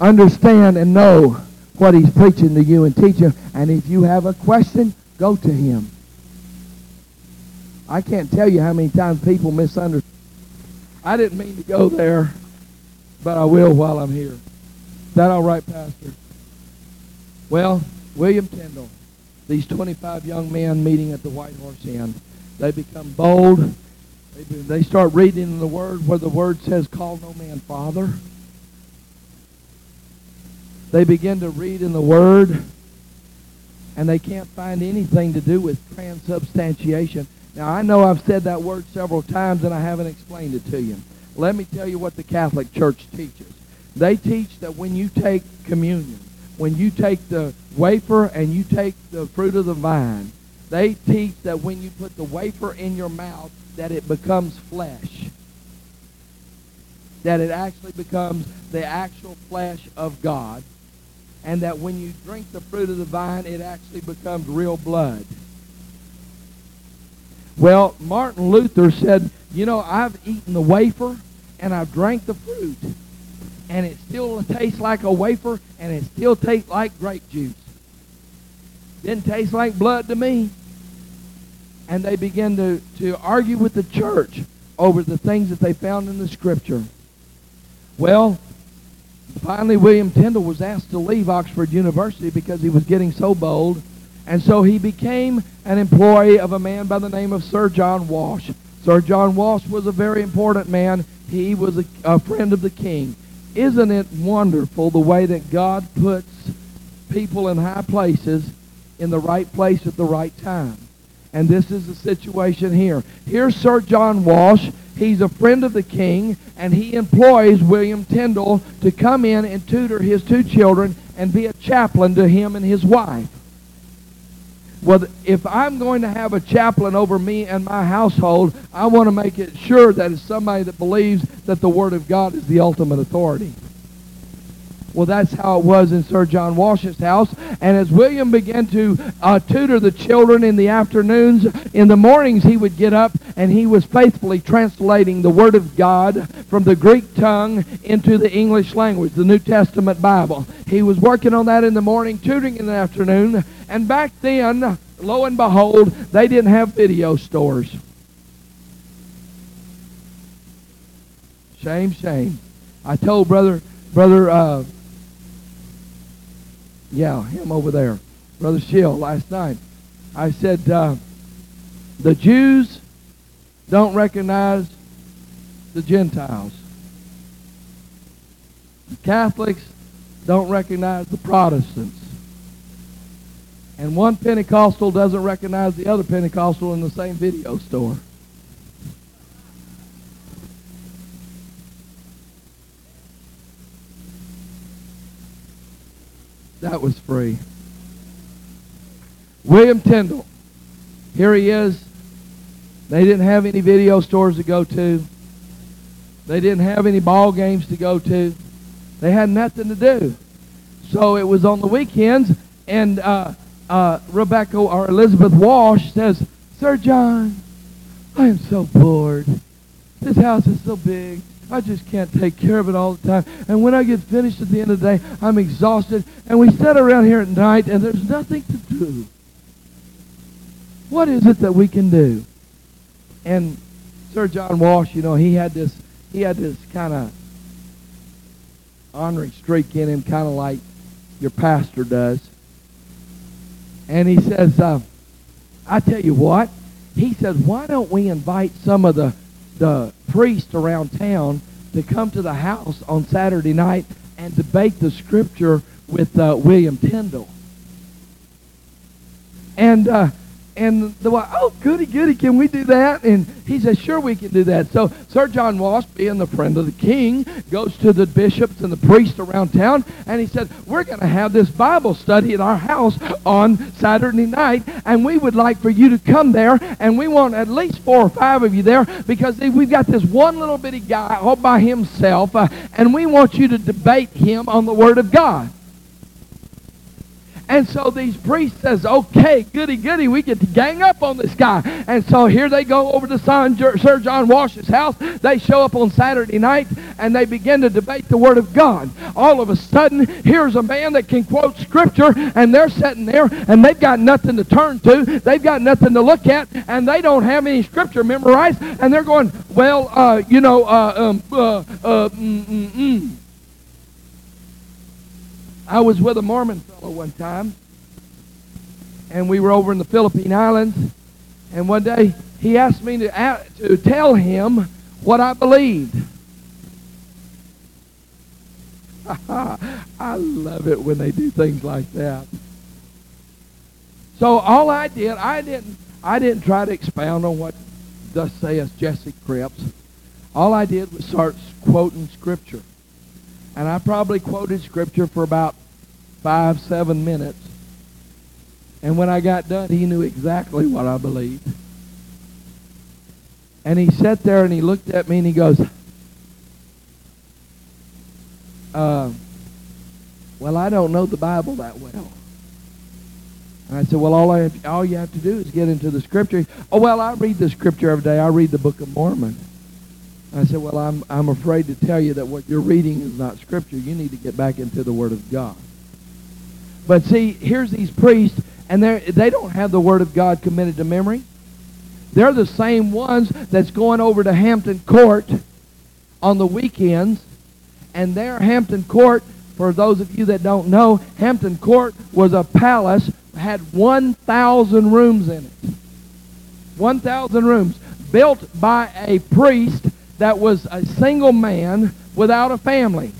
Understand and know what he's preaching to you and teaching. And if you have a question, go to him. I can't tell you how many times people misunderstand. I didn't mean to go there, but I will while I'm here. Is that all right, Pastor? Well, William Tyndale, these 25 young men meeting at the White Horse Inn, they become bold. They start reading the Word where the Word says, call no man father they begin to read in the Word, and they can't find anything to do with transubstantiation. Now, I know I've said that word several times, and I haven't explained it to you. Let me tell you what the Catholic Church teaches. They teach that when you take communion, when you take the wafer and you take the fruit of the vine, they teach that when you put the wafer in your mouth, that it becomes flesh. That it actually becomes the actual flesh of God and that when you drink the fruit of the vine, it actually becomes real blood. Well, Martin Luther said, you know, I've eaten the wafer and I've drank the fruit, and it still tastes like a wafer and it still tastes like grape juice. Didn't taste like blood to me. And they began to, to argue with the church over the things that they found in the scripture. Well, Finally, William Tyndale was asked to leave Oxford University because he was getting so bold. And so he became an employee of a man by the name of Sir John Walsh. Sir John Walsh was a very important man. He was a, a friend of the king. Isn't it wonderful the way that God puts people in high places in the right place at the right time? And this is the situation here. Here's Sir John Walsh. He's a friend of the king, and he employs William Tyndale to come in and tutor his two children and be a chaplain to him and his wife. Well, if I'm going to have a chaplain over me and my household, I want to make it sure that it's somebody that believes that the Word of God is the ultimate authority. Well, that's how it was in Sir John Walsh's house. And as William began to uh, tutor the children in the afternoons, in the mornings he would get up and he was faithfully translating the Word of God from the Greek tongue into the English language, the New Testament Bible. He was working on that in the morning, tutoring in the afternoon. And back then, lo and behold, they didn't have video stores. Shame, shame. I told brother, brother, uh, yeah, him over there, brother Shill, last night. I said uh, the Jews don't recognize the Gentiles. The Catholics don't recognize the Protestants. And one Pentecostal doesn't recognize the other Pentecostal in the same video store. That was free. William Tyndale. Here he is. They didn't have any video stores to go to. They didn't have any ball games to go to. They had nothing to do. So it was on the weekends, and uh, uh, Rebecca or Elizabeth Walsh says, Sir John, I am so bored. This house is so big. I just can't take care of it all the time. And when I get finished at the end of the day, I'm exhausted. And we sit around here at night and there's nothing to do. What is it that we can do? And Sir John Walsh, you know, he had this he had this kind of honoring streak in him, kind of like your pastor does. And he says, uh, I tell you what, he says, why don't we invite some of the the priest around town to come to the house on Saturday night and debate the scripture with uh, William Tyndale. And uh, and the wife, oh, goody, goody, can we do that? And he says, sure, we can do that. So Sir John Walsh, being the friend of the king, goes to the bishops and the priests around town, and he said, we're going to have this Bible study at our house on Saturday night, and we would like for you to come there, and we want at least four or five of you there, because we've got this one little bitty guy all by himself, uh, and we want you to debate him on the Word of God. And so these priests says, okay, goody, goody, we get to gang up on this guy. And so here they go over to Sir John Walsh's house. They show up on Saturday night and they begin to debate the Word of God. All of a sudden, here's a man that can quote Scripture and they're sitting there and they've got nothing to turn to. They've got nothing to look at and they don't have any Scripture memorized. And they're going, well, uh, you know, uh, um, uh, uh mm, mm, mm. I was with a Mormon fellow one time, and we were over in the Philippine Islands, and one day he asked me to, to tell him what I believed. I love it when they do things like that. So all I did, I didn't, I didn't try to expound on what thus saith Jesse Cripps. All I did was start quoting Scripture. And I probably quoted Scripture for about five, seven minutes. And when I got done, he knew exactly what I believed. And he sat there and he looked at me and he goes, uh, well, I don't know the Bible that well. And I said, well, all, I have, all you have to do is get into the Scripture. Oh, well, I read the Scripture every day. I read the Book of Mormon. I said, well, I'm, I'm afraid to tell you that what you're reading is not Scripture. You need to get back into the Word of God. But see, here's these priests, and they don't have the Word of God committed to memory. They're the same ones that's going over to Hampton Court on the weekends. And there, Hampton Court, for those of you that don't know, Hampton Court was a palace, had 1,000 rooms in it. 1,000 rooms built by a priest that was a single man without a family.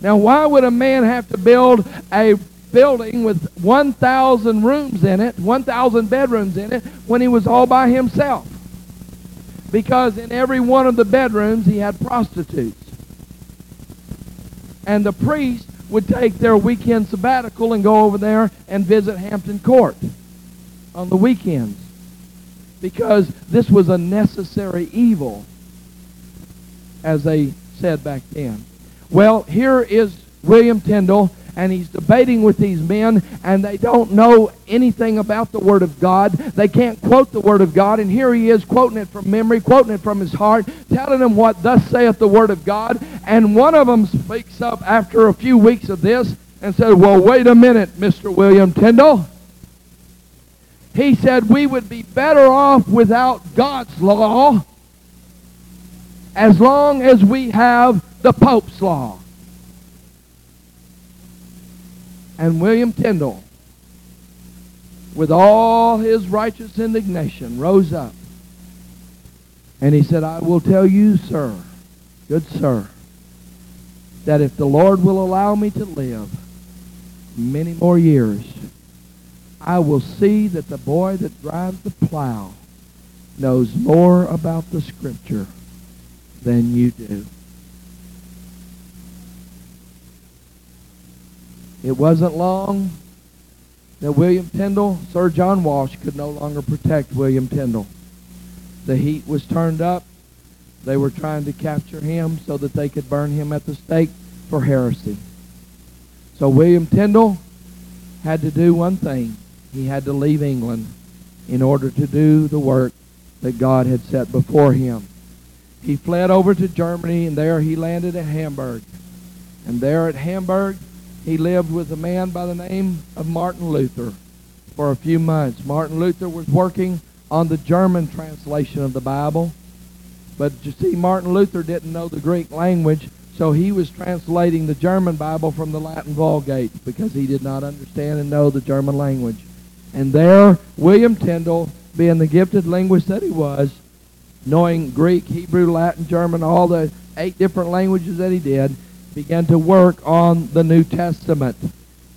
Now, why would a man have to build a building with 1,000 rooms in it, 1,000 bedrooms in it, when he was all by himself? Because in every one of the bedrooms he had prostitutes. And the priest would take their weekend sabbatical and go over there and visit Hampton Court on the weekends. Because this was a necessary evil, as they said back then. Well, here is William Tyndale, and he's debating with these men, and they don't know anything about the Word of God. They can't quote the Word of God, and here he is quoting it from memory, quoting it from his heart, telling them what thus saith the Word of God. And one of them speaks up after a few weeks of this and said, Well, wait a minute, Mr. William Tyndale. He said we would be better off without God's law as long as we have the Pope's law. And William Tyndale, with all his righteous indignation, rose up and he said, I will tell you, sir, good sir, that if the Lord will allow me to live many more years, I will see that the boy that drives the plow knows more about the Scripture than you do. It wasn't long that William Tyndale, Sir John Walsh, could no longer protect William Tyndale. The heat was turned up. They were trying to capture him so that they could burn him at the stake for heresy. So William Tyndale had to do one thing. He had to leave England in order to do the work that God had set before him. He fled over to Germany, and there he landed at Hamburg. And there at Hamburg, he lived with a man by the name of Martin Luther for a few months. Martin Luther was working on the German translation of the Bible. But you see, Martin Luther didn't know the Greek language, so he was translating the German Bible from the Latin Vulgate because he did not understand and know the German language. And there, William Tyndale, being the gifted linguist that he was, knowing Greek, Hebrew, Latin, German, all the eight different languages that he did, began to work on the New Testament.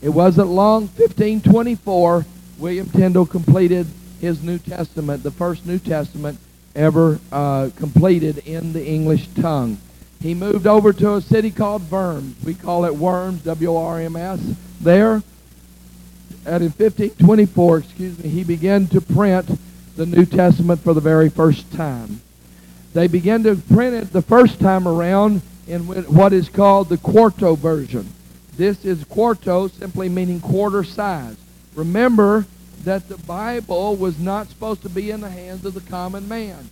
It wasn't long, 1524, William Tyndale completed his New Testament, the first New Testament ever uh, completed in the English tongue. He moved over to a city called Worms. We call it Worms, W-R-M-S. There, at in 1524, excuse me, he began to print the New Testament for the very first time. They began to print it the first time around in what is called the quarto version. This is quarto, simply meaning quarter size. Remember that the Bible was not supposed to be in the hands of the common man.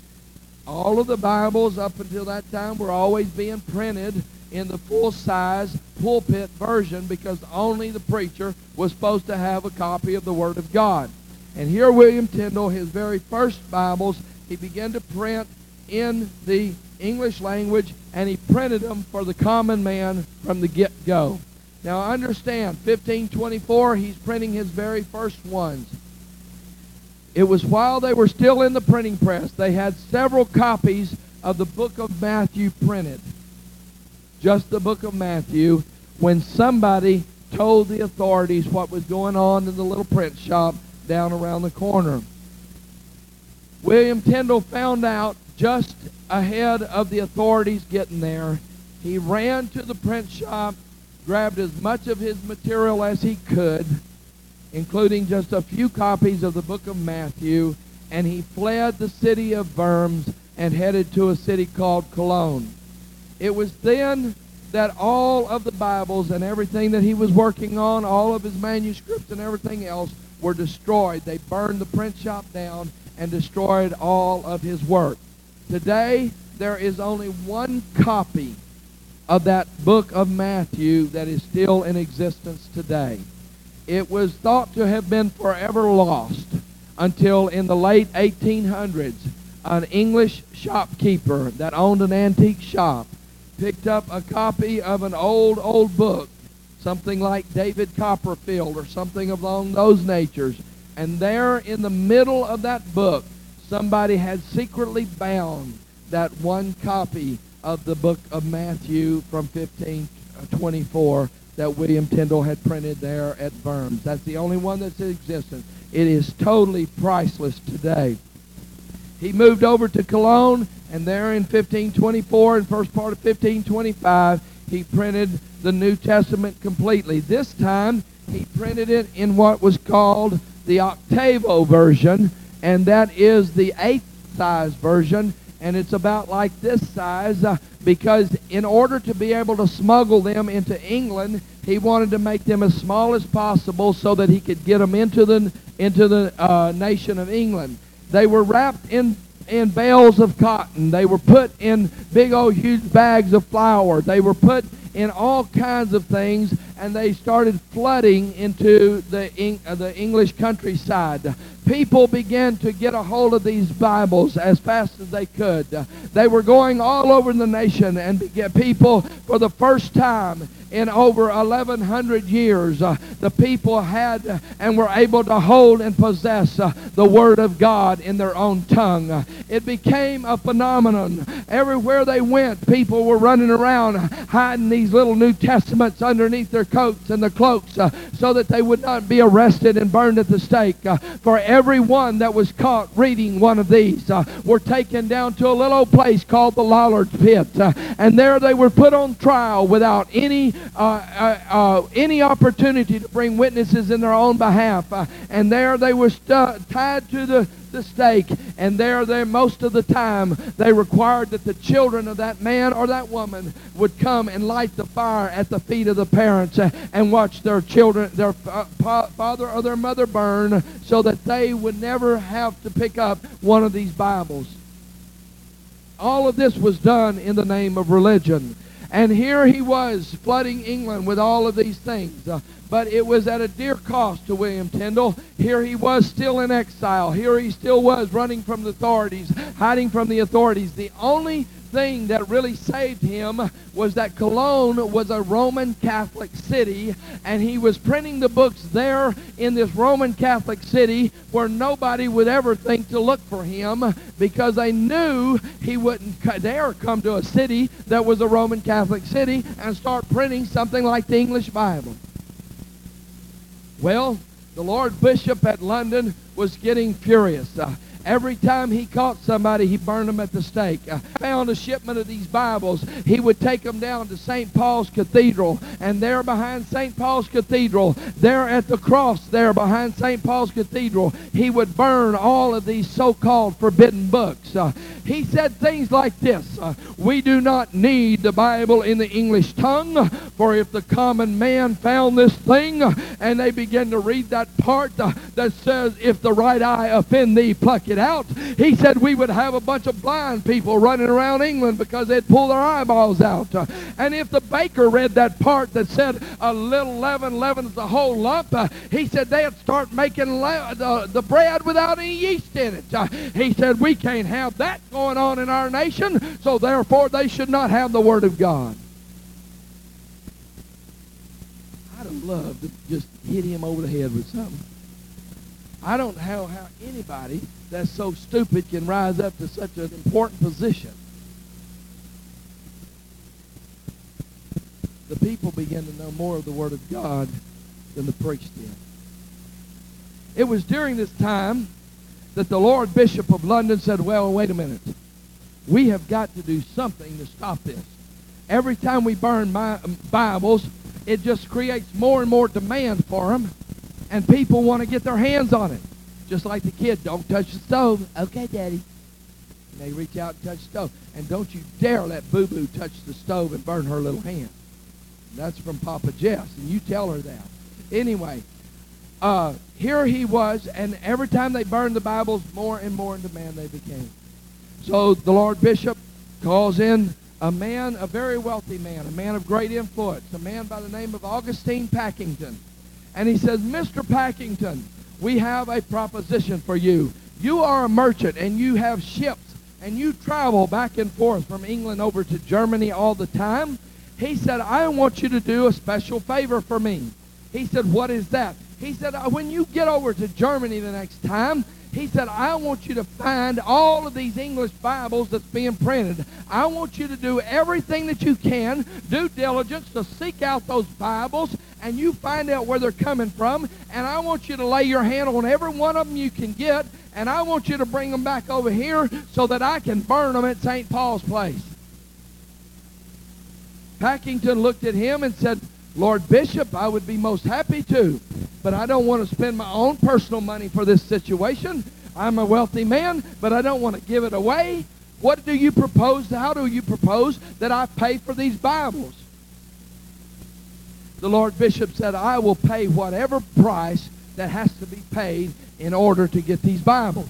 All of the Bibles up until that time were always being printed in the full-size pulpit version because only the preacher was supposed to have a copy of the Word of God. And here William Tyndale, his very first Bibles, he began to print in the English language, and he printed them for the common man from the get-go. Now understand, 1524, he's printing his very first ones. It was while they were still in the printing press. They had several copies of the book of Matthew printed. Just the book of Matthew. When somebody told the authorities what was going on in the little print shop down around the corner. William Tyndale found out just ahead of the authorities getting there. He ran to the print shop, grabbed as much of his material as he could, including just a few copies of the book of Matthew, and he fled the city of Worms and headed to a city called Cologne. It was then that all of the Bibles and everything that he was working on, all of his manuscripts and everything else, were destroyed. They burned the print shop down and destroyed all of his work. Today, there is only one copy of that book of Matthew that is still in existence today. It was thought to have been forever lost until in the late 1800s, an English shopkeeper that owned an antique shop picked up a copy of an old, old book something like David Copperfield or something along those natures. And there in the middle of that book, somebody had secretly bound that one copy of the book of Matthew from 1524 uh, that William Tyndale had printed there at Worms. That's the only one that's in existence. It is totally priceless today. He moved over to Cologne, and there in 1524 and first part of 1525, he printed the New Testament completely. This time, he printed it in what was called the octavo version, and that is the eighth size version. and it's about like this size uh, because in order to be able to smuggle them into England, he wanted to make them as small as possible so that he could get them into the into the uh, nation of England. They were wrapped in in bales of cotton. They were put in big old huge bags of flour. They were put in all kinds of things, and they started flooding into the, uh, the English countryside. People began to get a hold of these Bibles as fast as they could. They were going all over the nation, and get people, for the first time, in over 1100 years uh, the people had and were able to hold and possess uh, the word of God in their own tongue. It became a phenomenon. Everywhere they went, people were running around hiding these little New Testaments underneath their coats and the cloaks uh, so that they would not be arrested and burned at the stake. Uh, for every one that was caught reading one of these were taken down to a little place called the Lollard's Pit. and there they were put on trial without any uh, uh, uh, any opportunity to bring witnesses in their own behalf. Uh, and there they were stu- tied to the, the stake. And there, they, most of the time, they required that the children of that man or that woman would come and light the fire at the feet of the parents and watch their children, their father or their mother burn so that they would never have to pick up one of these Bibles. All of this was done in the name of religion. And here he was flooding England with all of these things. Uh, but it was at a dear cost to William Tyndale. Here he was still in exile. Here he still was running from the authorities, hiding from the authorities. The only thing that really saved him was that Cologne was a Roman Catholic city, and he was printing the books there in this Roman Catholic city where nobody would ever think to look for him because they knew he wouldn't dare come to a city that was a Roman Catholic city and start printing something like the English Bible. Well, the Lord Bishop at London was getting furious. Uh, Every time he caught somebody, he burned them at the stake. I found a shipment of these Bibles. He would take them down to St. Paul's Cathedral, and there behind St. Paul's Cathedral, there at the cross there behind St. Paul's Cathedral, he would burn all of these so-called forbidden books. Uh, he said things like this, uh, We do not need the Bible in the English tongue, for if the common man found this thing, and they begin to read that part uh, that says, If the right eye offend thee, pluck it out. He said we would have a bunch of blind people running around England because they'd pull their eyeballs out. And if the baker read that part that said a little leaven leavens the whole lump, he said they'd start making the, the bread without any yeast in it. He said we can't have that going on in our nation, so therefore they should not have the Word of God. I'd have loved to just hit him over the head with something. I don't know how anybody that's so stupid can rise up to such an important position. The people began to know more of the Word of God than the priest did. It was during this time that the Lord Bishop of London said, well, wait a minute. We have got to do something to stop this. Every time we burn my um, Bibles, it just creates more and more demand for them and people want to get their hands on it. Just like the kid, don't touch the stove. Okay, Daddy. And they reach out and touch the stove. And don't you dare let Boo Boo touch the stove and burn her little hand. That's from Papa Jess, and you tell her that. Anyway, uh, here he was, and every time they burned the Bibles, more and more in demand they became. So the Lord Bishop calls in a man, a very wealthy man, a man of great influence, a man by the name of Augustine Packington. And he says, Mr. Packington, we have a proposition for you. You are a merchant and you have ships and you travel back and forth from England over to Germany all the time. He said, I want you to do a special favor for me. He said, what is that? He said, uh, when you get over to Germany the next time, he said, I want you to find all of these English Bibles that's being printed. I want you to do everything that you can, due diligence to seek out those Bibles, and you find out where they're coming from. And I want you to lay your hand on every one of them you can get, and I want you to bring them back over here so that I can burn them at St. Paul's place. Packington looked at him and said, Lord Bishop, I would be most happy to, but I don't want to spend my own personal money for this situation. I'm a wealthy man, but I don't want to give it away. what do you propose? How do you propose that I pay for these Bibles? The Lord Bishop said, I will pay whatever price that has to be paid in order to get these Bibles.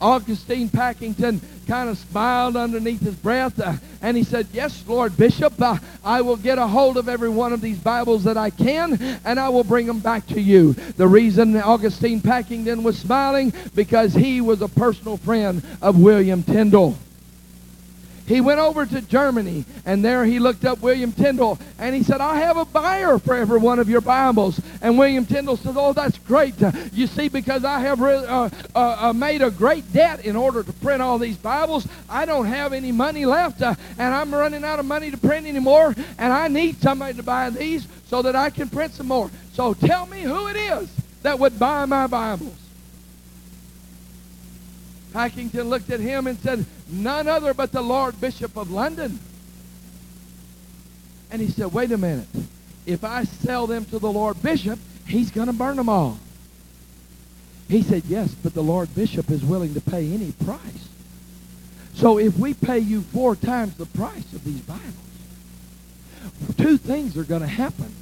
Augustine Packington kind of smiled underneath his breath uh, and he said, Yes, Lord Bishop, uh, I will get a hold of every one of these Bibles that I can and I will bring them back to you. The reason Augustine Packington was smiling because he was a personal friend of William Tyndale. He went over to Germany, and there he looked up William Tyndale, and he said, I have a buyer for every one of your Bibles. And William Tyndale said, oh, that's great. Uh, you see, because I have uh, uh, uh, made a great debt in order to print all these Bibles, I don't have any money left, uh, and I'm running out of money to print anymore, and I need somebody to buy these so that I can print some more. So tell me who it is that would buy my Bibles. Packington looked at him and said, None other but the Lord Bishop of London. And he said, Wait a minute. If I sell them to the Lord Bishop, he's going to burn them all. He said, Yes, but the Lord Bishop is willing to pay any price. So if we pay you four times the price of these Bibles, two things are going to happen.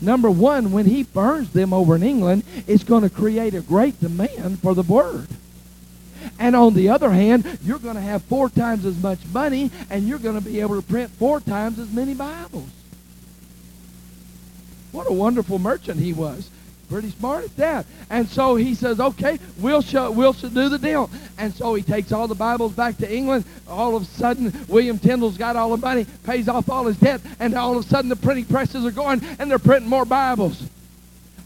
Number one, when he burns them over in England, it's going to create a great demand for the Word. And on the other hand, you're going to have four times as much money and you're going to be able to print four times as many Bibles. What a wonderful merchant he was. Pretty smart at that. And so he says, okay, we'll, show, we'll do the deal. And so he takes all the Bibles back to England. All of a sudden, William Tyndale's got all the money, pays off all his debt, and all of a sudden the printing presses are going and they're printing more Bibles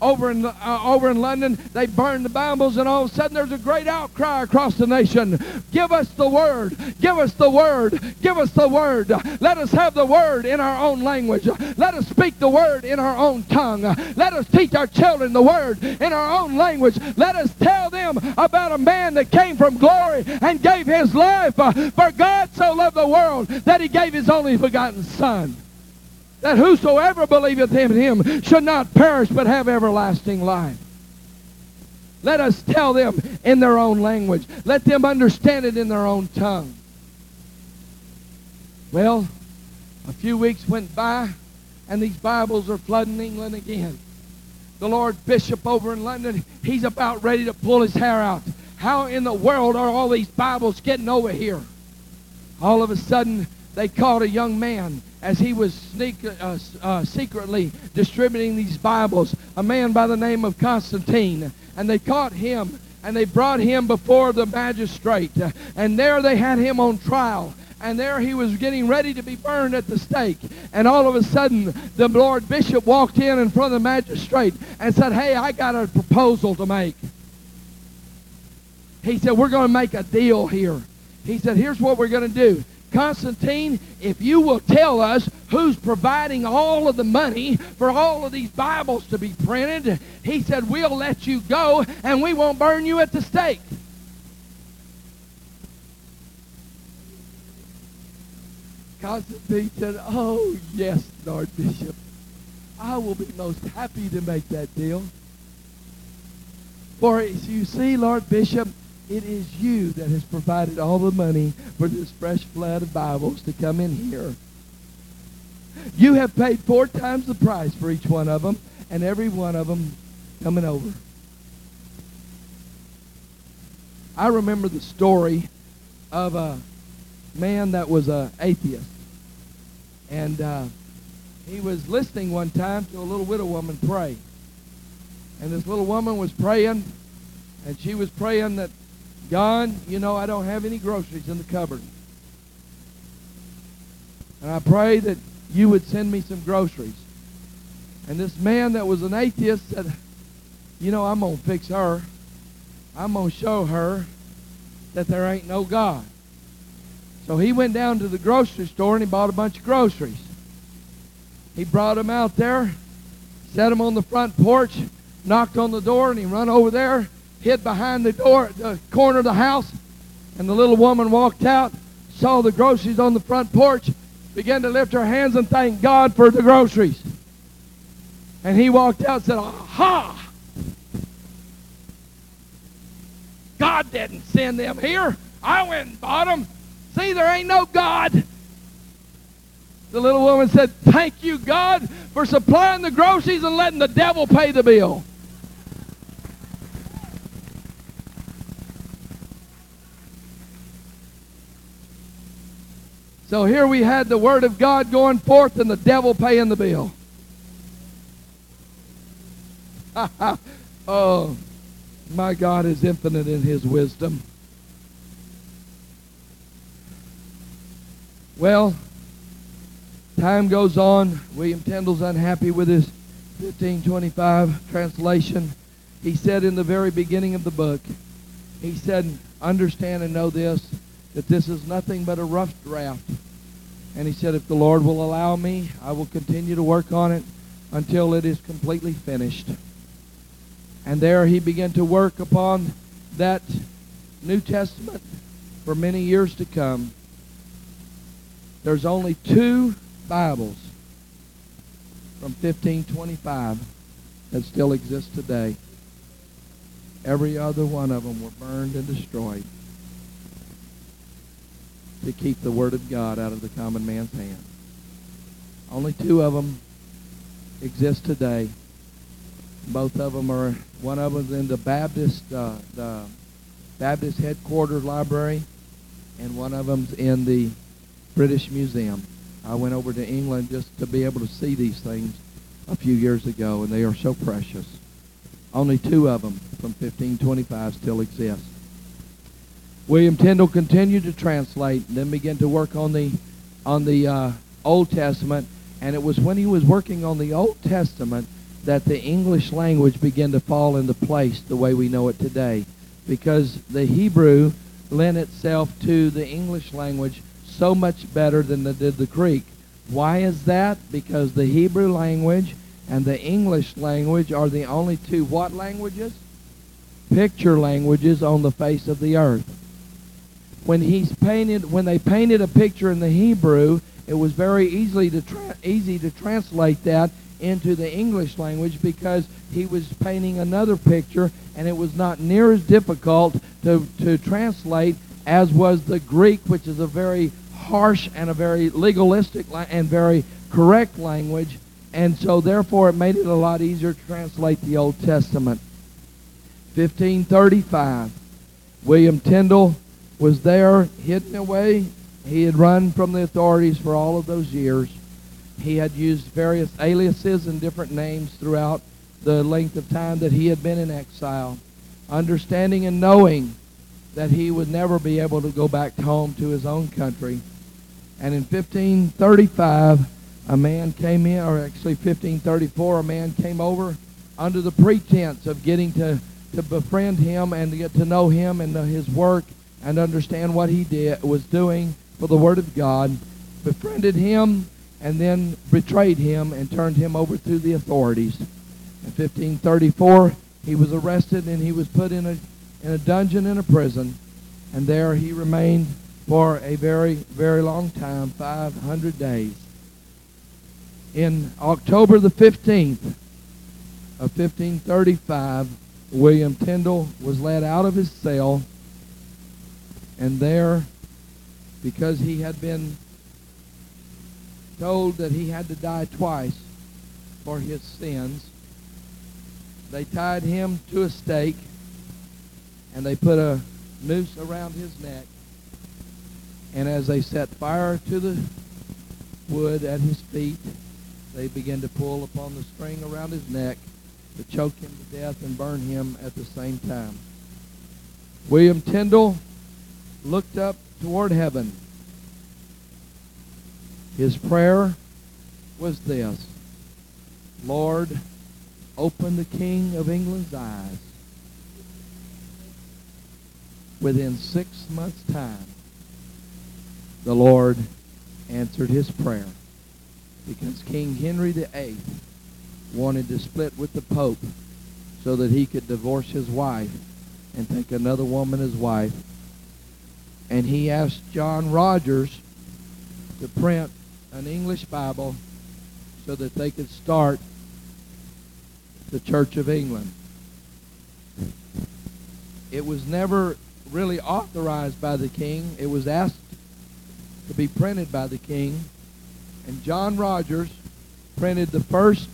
over in, uh, over in London, they burned the Bibles, and all of a sudden there's a great outcry across the nation. Give us the Word. Give us the Word. Give us the Word. Let us have the Word in our own language. Let us speak the Word in our own tongue. Let us teach our children the Word in our own language. Let us tell them about a man that came from glory and gave his life. For God so loved the world that he gave his only begotten Son that whosoever believeth in him should not perish but have everlasting life. Let us tell them in their own language. Let them understand it in their own tongue. Well, a few weeks went by, and these Bibles are flooding England again. The Lord Bishop over in London, he's about ready to pull his hair out. How in the world are all these Bibles getting over here? All of a sudden, they caught a young man as he was sneak, uh, uh, secretly distributing these Bibles, a man by the name of Constantine. And they caught him and they brought him before the magistrate. And there they had him on trial. And there he was getting ready to be burned at the stake. And all of a sudden, the Lord Bishop walked in in front of the magistrate and said, Hey, I got a proposal to make. He said, We're going to make a deal here. He said, Here's what we're going to do. Constantine, if you will tell us who's providing all of the money for all of these Bibles to be printed, he said, we'll let you go and we won't burn you at the stake. Constantine said, oh, yes, Lord Bishop. I will be most happy to make that deal. For as you see, Lord Bishop, it is you that has provided all the money for this fresh flood of Bibles to come in here. You have paid four times the price for each one of them, and every one of them coming over. I remember the story of a man that was an atheist. And uh, he was listening one time to a little widow woman pray. And this little woman was praying, and she was praying that God, you know, I don't have any groceries in the cupboard. And I pray that you would send me some groceries. And this man that was an atheist said, you know, I'm going to fix her. I'm going to show her that there ain't no God. So he went down to the grocery store and he bought a bunch of groceries. He brought them out there, set them on the front porch, knocked on the door, and he run over there hid behind the door, the corner of the house, and the little woman walked out, saw the groceries on the front porch, began to lift her hands and thank God for the groceries. And he walked out and said, Aha! God didn't send them here. I went and bought them. See, there ain't no God. The little woman said, Thank you, God, for supplying the groceries and letting the devil pay the bill. So here we had the Word of God going forth and the devil paying the bill. oh, my God is infinite in his wisdom. Well, time goes on. William Tyndale's unhappy with his 1525 translation. He said in the very beginning of the book, he said, understand and know this, that this is nothing but a rough draft. And he said, if the Lord will allow me, I will continue to work on it until it is completely finished. And there he began to work upon that New Testament for many years to come. There's only two Bibles from 1525 that still exist today. Every other one of them were burned and destroyed to keep the Word of God out of the common man's hand. Only two of them exist today. Both of them are, one of them is in the Baptist, uh, the Baptist headquarters library, and one of them's in the British Museum. I went over to England just to be able to see these things a few years ago, and they are so precious. Only two of them from 1525 still exist. William Tyndale continued to translate, then began to work on the on the uh, Old Testament. And it was when he was working on the Old Testament that the English language began to fall into place the way we know it today, because the Hebrew lent itself to the English language so much better than it did the Greek. Why is that? Because the Hebrew language and the English language are the only two what languages? Picture languages on the face of the earth. When he's painted, when they painted a picture in the Hebrew, it was very easily to tra- easy to translate that into the English language because he was painting another picture and it was not near as difficult to, to translate as was the Greek, which is a very harsh and a very legalistic la- and very correct language. And so therefore it made it a lot easier to translate the Old Testament. 1535, William Tyndale was there hidden away. He had run from the authorities for all of those years. He had used various aliases and different names throughout the length of time that he had been in exile, understanding and knowing that he would never be able to go back home to his own country. And in 1535, a man came in, or actually 1534, a man came over under the pretense of getting to, to befriend him and to get to know him and his work and understand what he did was doing for the Word of God, befriended him, and then betrayed him and turned him over to the authorities. In 1534, he was arrested and he was put in a in a dungeon in a prison, and there he remained for a very, very long time, 500 days. In October the 15th of 1535, William Tyndale was led out of his cell, and there, because he had been told that he had to die twice for his sins, they tied him to a stake and they put a noose around his neck. And as they set fire to the wood at his feet, they began to pull upon the string around his neck to choke him to death and burn him at the same time. William Tyndale looked up toward heaven. His prayer was this Lord, open the King of England's eyes within six months' time, the Lord answered his prayer because King Henry VIII wanted to split with the Pope so that he could divorce his wife and take another woman as wife. And he asked John Rogers to print an English Bible so that they could start the Church of England. It was never really authorized by the king. It was asked to be printed by the king. And John Rogers printed the first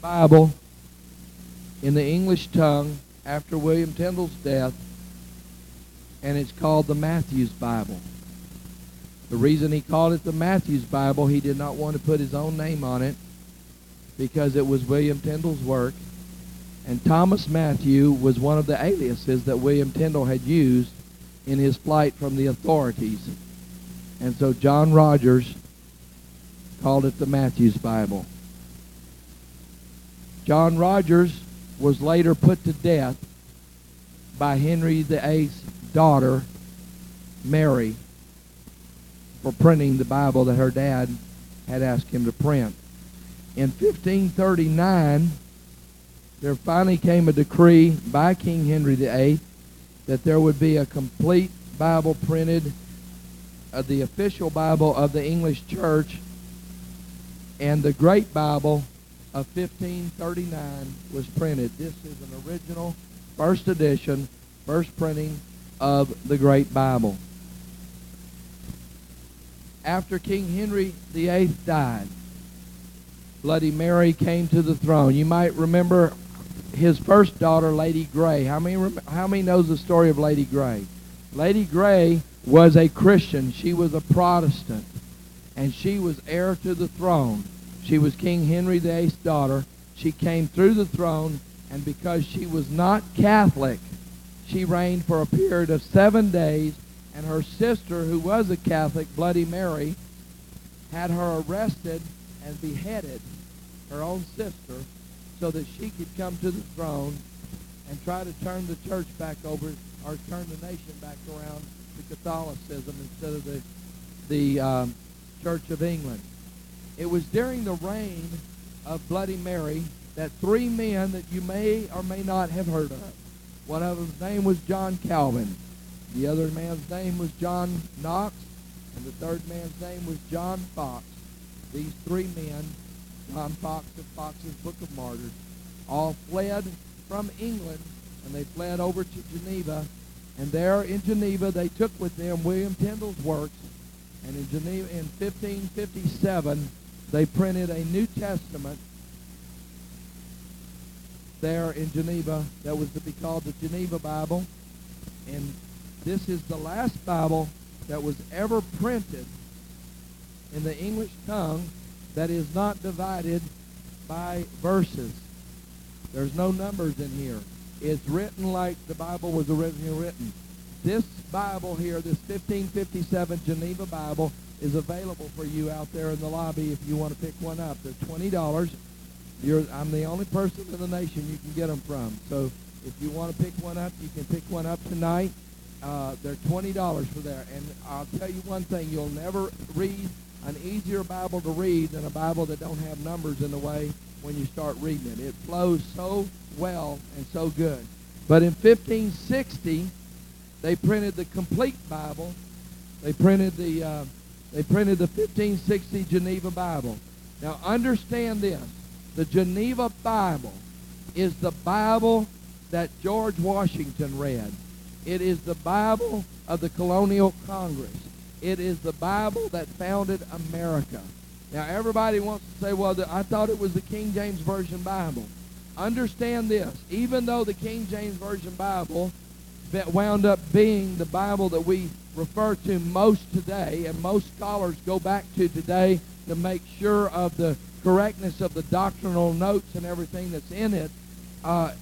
Bible in the English tongue after William Tyndale's death, and it's called the Matthews Bible. The reason he called it the Matthews Bible, he did not want to put his own name on it because it was William Tyndale's work. And Thomas Matthew was one of the aliases that William Tyndale had used in his flight from the authorities. And so John Rogers called it the Matthews Bible. John Rogers was later put to death by Henry VIII's daughter, Mary, for printing the Bible that her dad had asked him to print. In 1539, there finally came a decree by King Henry VIII that there would be a complete Bible printed, uh, the official Bible of the English Church, and the Great Bible of 1539 was printed. This is an original first edition, first printing of the Great Bible. After King Henry VIII died, Bloody Mary came to the throne. You might remember his first daughter, Lady Grey. How many, how many knows the story of Lady Grey? Lady Grey was a Christian. She was a Protestant. And she was heir to the throne. She was King Henry VIII's daughter. She came through the throne, and because she was not Catholic, she reigned for a period of seven days, and her sister, who was a Catholic, Bloody Mary, had her arrested and beheaded, her own sister, so that she could come to the throne and try to turn the church back over or turn the nation back around to Catholicism instead of the the um, Church of England. It was during the reign of Bloody Mary that three men that you may or may not have heard of. One of them's name was John Calvin. The other man's name was John Knox, and the third man's name was John Fox. These three men John Fox of Fox's Book of Martyrs, all fled from England, and they fled over to Geneva. And there in Geneva, they took with them William Tyndale's works. And in Geneva, in 1557, they printed a New Testament there in Geneva that was to be called the Geneva Bible. And this is the last Bible that was ever printed in the English tongue that is not divided by verses. There's no numbers in here. It's written like the Bible was originally written. This Bible here, this 1557 Geneva Bible, is available for you out there in the lobby if you want to pick one up. They're $20. You're, I'm the only person in the nation you can get them from. So if you want to pick one up, you can pick one up tonight. Uh, they're $20 for that. And I'll tell you one thing, you'll never read an easier Bible to read than a Bible that don't have numbers in the way when you start reading it. It flows so well and so good. But in 1560, they printed the complete Bible. They printed the uh, they printed the 1560 Geneva Bible. Now understand this: the Geneva Bible is the Bible that George Washington read. It is the Bible of the Colonial Congress. It is the Bible that founded America. Now, everybody wants to say, well, I thought it was the King James Version Bible. Understand this. Even though the King James Version Bible wound up being the Bible that we refer to most today, and most scholars go back to today to make sure of the correctness of the doctrinal notes and everything that's in it, uh,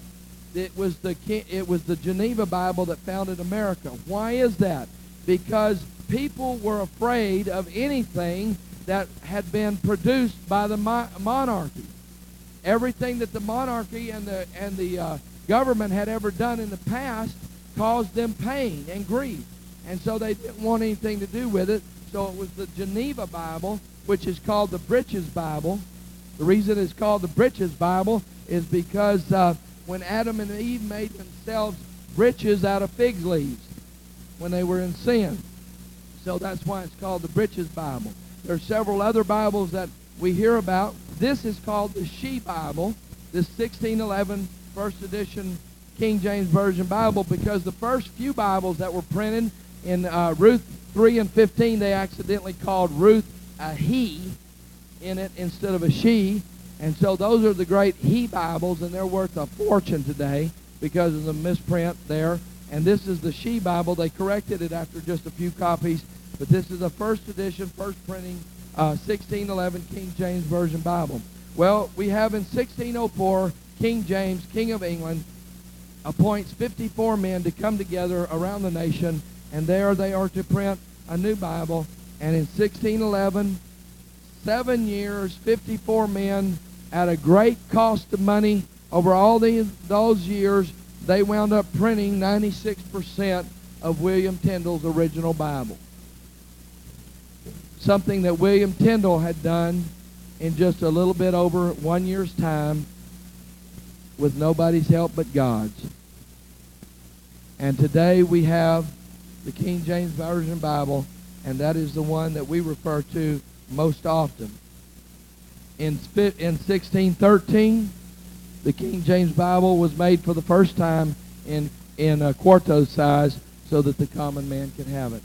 it was the it was the Geneva Bible that founded America. Why is that? Because people were afraid of anything that had been produced by the mo- monarchy. Everything that the monarchy and the and the uh, government had ever done in the past caused them pain and grief, and so they didn't want anything to do with it. So it was the Geneva Bible, which is called the Breeches Bible. The reason it's called the Breeches Bible is because uh, when Adam and Eve made themselves breeches out of fig leaves when they were in sin. So that's why it's called the Breeches Bible. There are several other Bibles that we hear about. This is called the She Bible, this 1611 first edition King James Version Bible, because the first few Bibles that were printed In uh, Ruth 3 and 15, they accidentally called Ruth a he in it instead of a she. And so those are the great he Bibles, and they're worth a fortune today because of the misprint there. And this is the she Bible. They corrected it after just a few copies, but this is a first edition, first printing, uh, 1611 King James Version Bible. Well, we have in 1604 King James, King of England, appoints 54 men to come together around the nation, and there they are to print a new Bible. And in 1611, seven years, 54 men, at a great cost of money over all these, those years, they wound up printing 96% of William Tyndale's original Bible. Something that William Tyndale had done in just a little bit over one year's time with nobody's help but God's. And today we have the King James Version Bible, and that is the one that we refer to most often. In, in 1613, the King James Bible was made for the first time in, in a quarto size so that the common man could have it.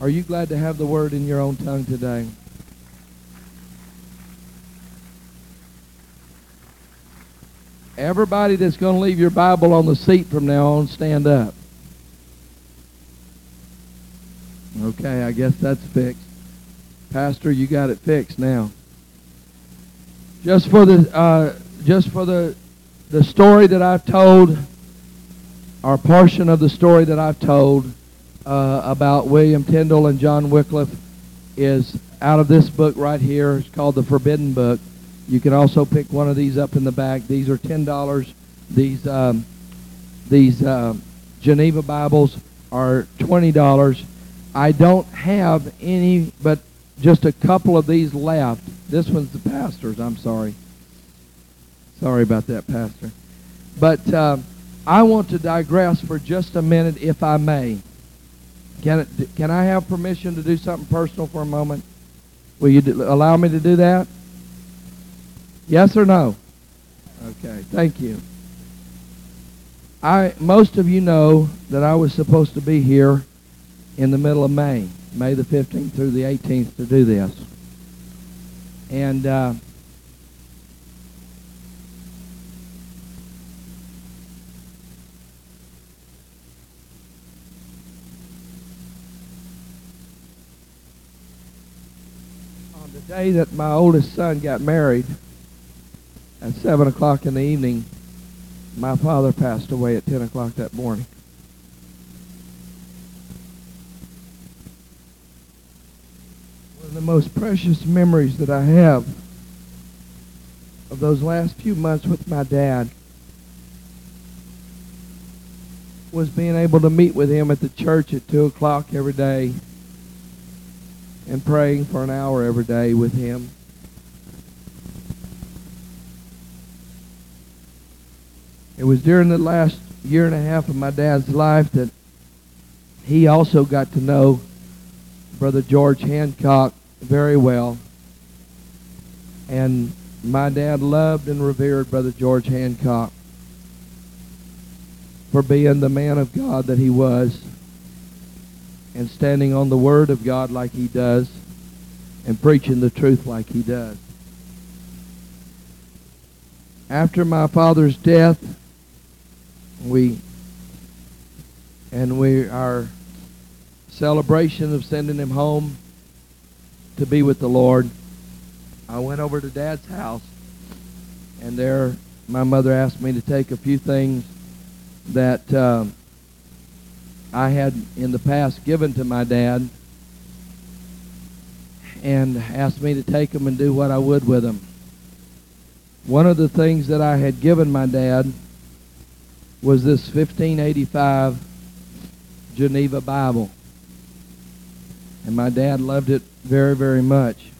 Are you glad to have the word in your own tongue today? Everybody that's going to leave your Bible on the seat from now on, stand up. Okay, I guess that's fixed. Pastor, you got it fixed now. Just for the uh, just for the the story that I've told, or portion of the story that I've told uh, about William Tyndale and John Wycliffe is out of this book right here. It's called The Forbidden Book. You can also pick one of these up in the back. These are ten dollars. These um, these uh, Geneva Bibles are twenty dollars. I don't have any, but just a couple of these left. This one's the pastor's. I'm sorry. Sorry about that, Pastor. But uh, I want to digress for just a minute, if I may. Can it, can I have permission to do something personal for a moment? Will you allow me to do that? Yes or no? Okay, thank you. I most of you know that I was supposed to be here in the middle of May, May the 15th through the 18th to do this. And uh, on the day that my oldest son got married, at 7 o'clock in the evening, my father passed away at 10 o'clock that morning. One of the most precious memories that I have of those last few months with my dad was being able to meet with him at the church at 2 o'clock every day and praying for an hour every day with him. It was during the last year and a half of my dad's life that he also got to know Brother George Hancock very well. And my dad loved and revered Brother George Hancock for being the man of God that he was and standing on the Word of God like he does and preaching the truth like he does. After my father's death, we and we our celebration of sending him home to be with the Lord. I went over to Dad's house, and there my mother asked me to take a few things that uh, I had in the past given to my dad, and asked me to take them and do what I would with them. One of the things that I had given my dad was this 1585 Geneva Bible. And my dad loved it very, very much.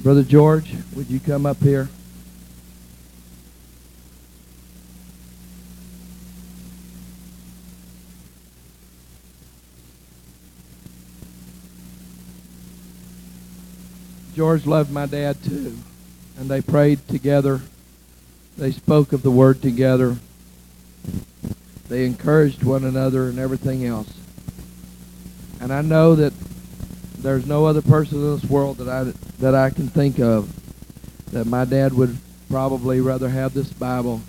Brother George, would you come up here? George loved my dad too. And they prayed together they spoke of the word together. They encouraged one another and everything else. And I know that there's no other person in this world that I that I can think of that my dad would probably rather have this Bible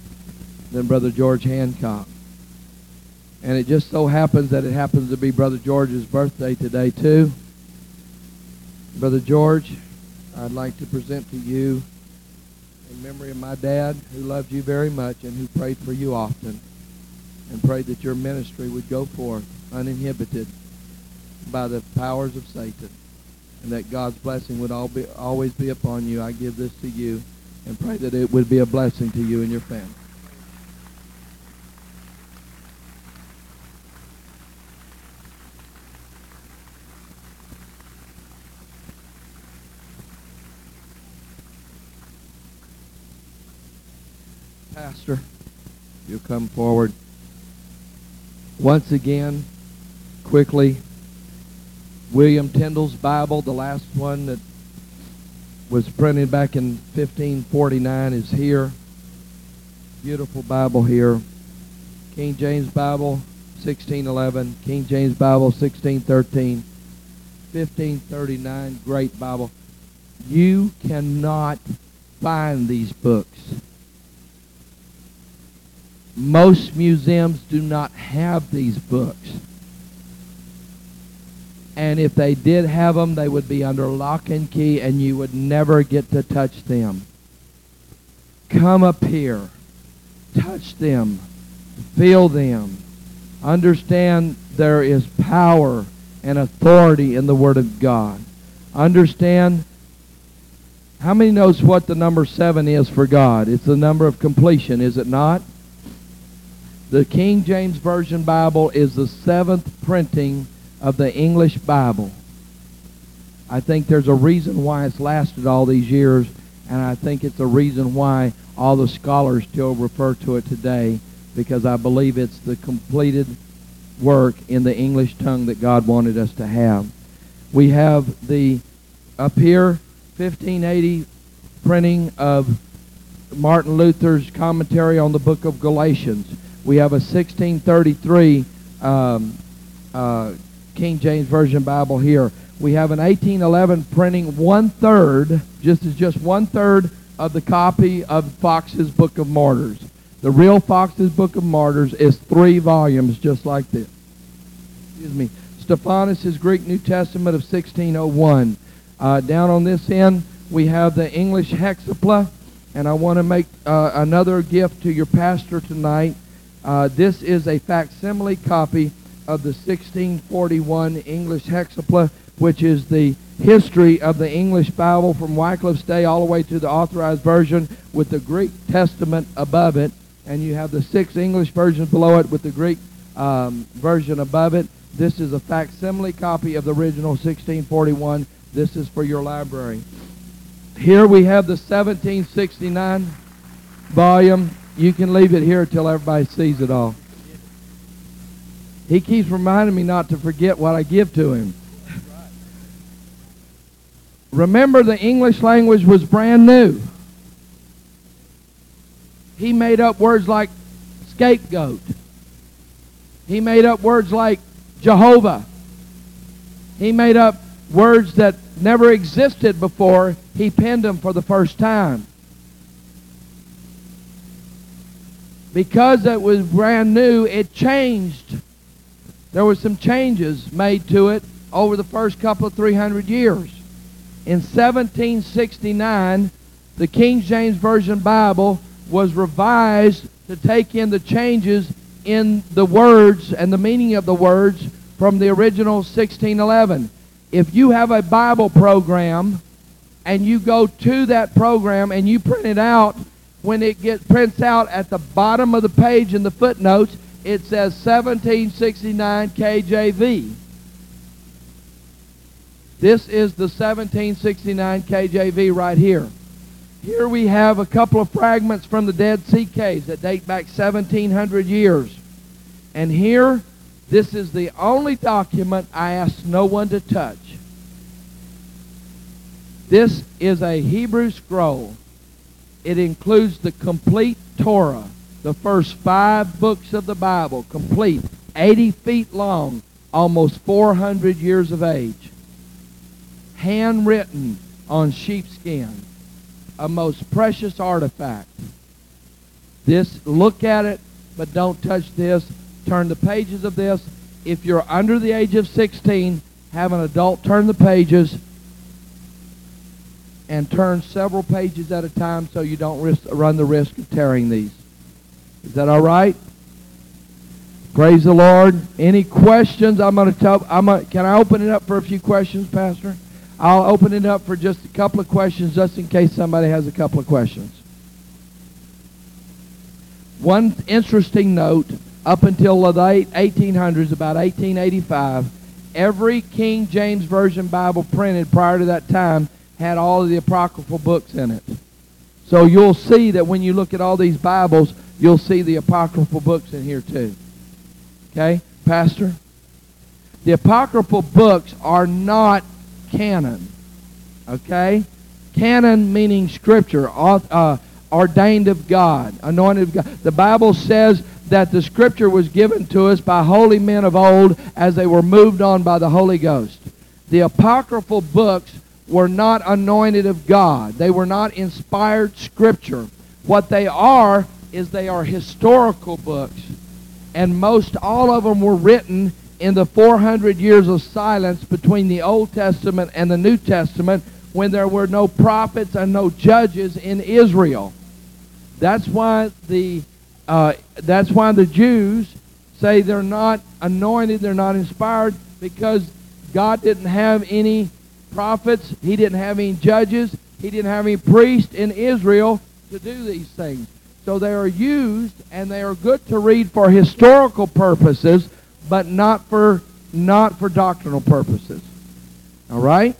than Brother George Hancock. And it just so happens that it happens to be Brother George's birthday today too. Brother George, I'd like to present to you in memory of my dad who loved you very much and who prayed for you often and prayed that your ministry would go forth uninhibited by the powers of Satan and that God's blessing would all be, always be upon you. I give this to you and pray that it would be a blessing to you and your family. Pastor, you come forward. Once again, quickly, William Tyndale's Bible, the last one that was printed back in 1549 is here. Beautiful Bible here. King James Bible, 1611. King James Bible, 1613. 1539, great Bible. You cannot find these books. Most museums do not have these books. And if they did have them, they would be under lock and key, and you would never get to touch them. Come up here. Touch them. Feel them. Understand there is power and authority in the Word of God. Understand how many knows what the number seven is for God? It's the number of completion, is it not? The King James Version Bible is the seventh printing of the English Bible. I think there's a reason why it's lasted all these years, and I think it's a reason why all the scholars still refer to it today, because I believe it's the completed work in the English tongue that God wanted us to have. We have the, up here, 1580 printing of Martin Luther's commentary on the book of Galatians. We have a 1633 um, uh, King James Version Bible here. We have an 1811 printing one third, just as just one third of the copy of Fox's Book of Martyrs. The real Fox's Book of Martyrs is three volumes, just like this. Excuse me. Stephanus' Greek New Testament of 1601. Uh, down on this end, we have the English Hexapla, and I want to make uh, another gift to your pastor tonight. Uh, this is a facsimile copy of the 1641 English Hexapla, which is the history of the English Bible from Wycliffe's day all the way to the authorized version with the Greek Testament above it. And you have the six English versions below it with the Greek um, version above it. This is a facsimile copy of the original 1641. This is for your library. Here we have the 1769 volume. You can leave it here until everybody sees it all. He keeps reminding me not to forget what I give to him. Remember, the English language was brand new. He made up words like scapegoat. He made up words like Jehovah. He made up words that never existed before. He penned them for the first time. Because it was brand new, it changed there were some changes made to it over the first couple of 300 years. In 1769, the King James Version Bible was revised to take in the changes in the words and the meaning of the words from the original 1611. If you have a Bible program and you go to that program and you print it out, when it gets prints out at the bottom of the page in the footnotes, it says 1769 KJV. This is the 1769 KJV right here. Here we have a couple of fragments from the Dead Sea Caves that date back 1700 years. And here, this is the only document I asked no one to touch. This is a Hebrew scroll. It includes the complete Torah the first five books of the Bible, complete, 80 feet long, almost 400 years of age, handwritten on sheepskin, a most precious artifact. This, look at it, but don't touch this. Turn the pages of this. If you're under the age of 16, have an adult turn the pages and turn several pages at a time so you don't risk, run the risk of tearing these. Is that all right? Praise the Lord. Any questions? I'm going to tell. I'm gonna, can I open it up for a few questions, Pastor? I'll open it up for just a couple of questions, just in case somebody has a couple of questions. One interesting note: up until the late 1800s, about 1885, every King James Version Bible printed prior to that time had all of the apocryphal books in it. So you'll see that when you look at all these Bibles, you'll see the apocryphal books in here too. Okay, Pastor? The apocryphal books are not canon. Okay? Canon meaning scripture, uh, ordained of God, anointed of God. The Bible says that the scripture was given to us by holy men of old as they were moved on by the Holy Ghost. The apocryphal books were not anointed of God. They were not inspired scripture. What they are is they are historical books. And most all of them were written in the 400 years of silence between the Old Testament and the New Testament when there were no prophets and no judges in Israel. That's why the uh, that's why the Jews say they're not anointed, they're not inspired because God didn't have any prophets, he didn't have any judges, he didn't have any priests in Israel to do these things. So they are used and they are good to read for historical purposes, but not for not for doctrinal purposes. All right?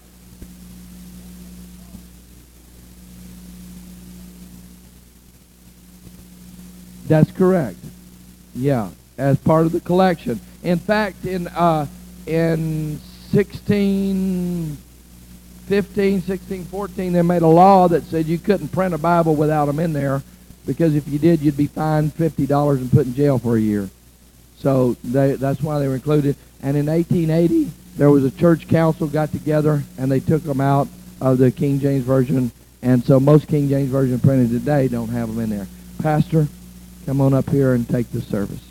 That's correct. Yeah, as part of the collection. In fact, in uh, in 16 15, 16, 14, they made a law that said you couldn't print a Bible without them in there because if you did, you'd be fined $50 and put in jail for a year. So they, that's why they were included. And in 1880, there was a church council got together, and they took them out of the King James Version. And so most King James Version printed today don't have them in there. Pastor, come on up here and take the service.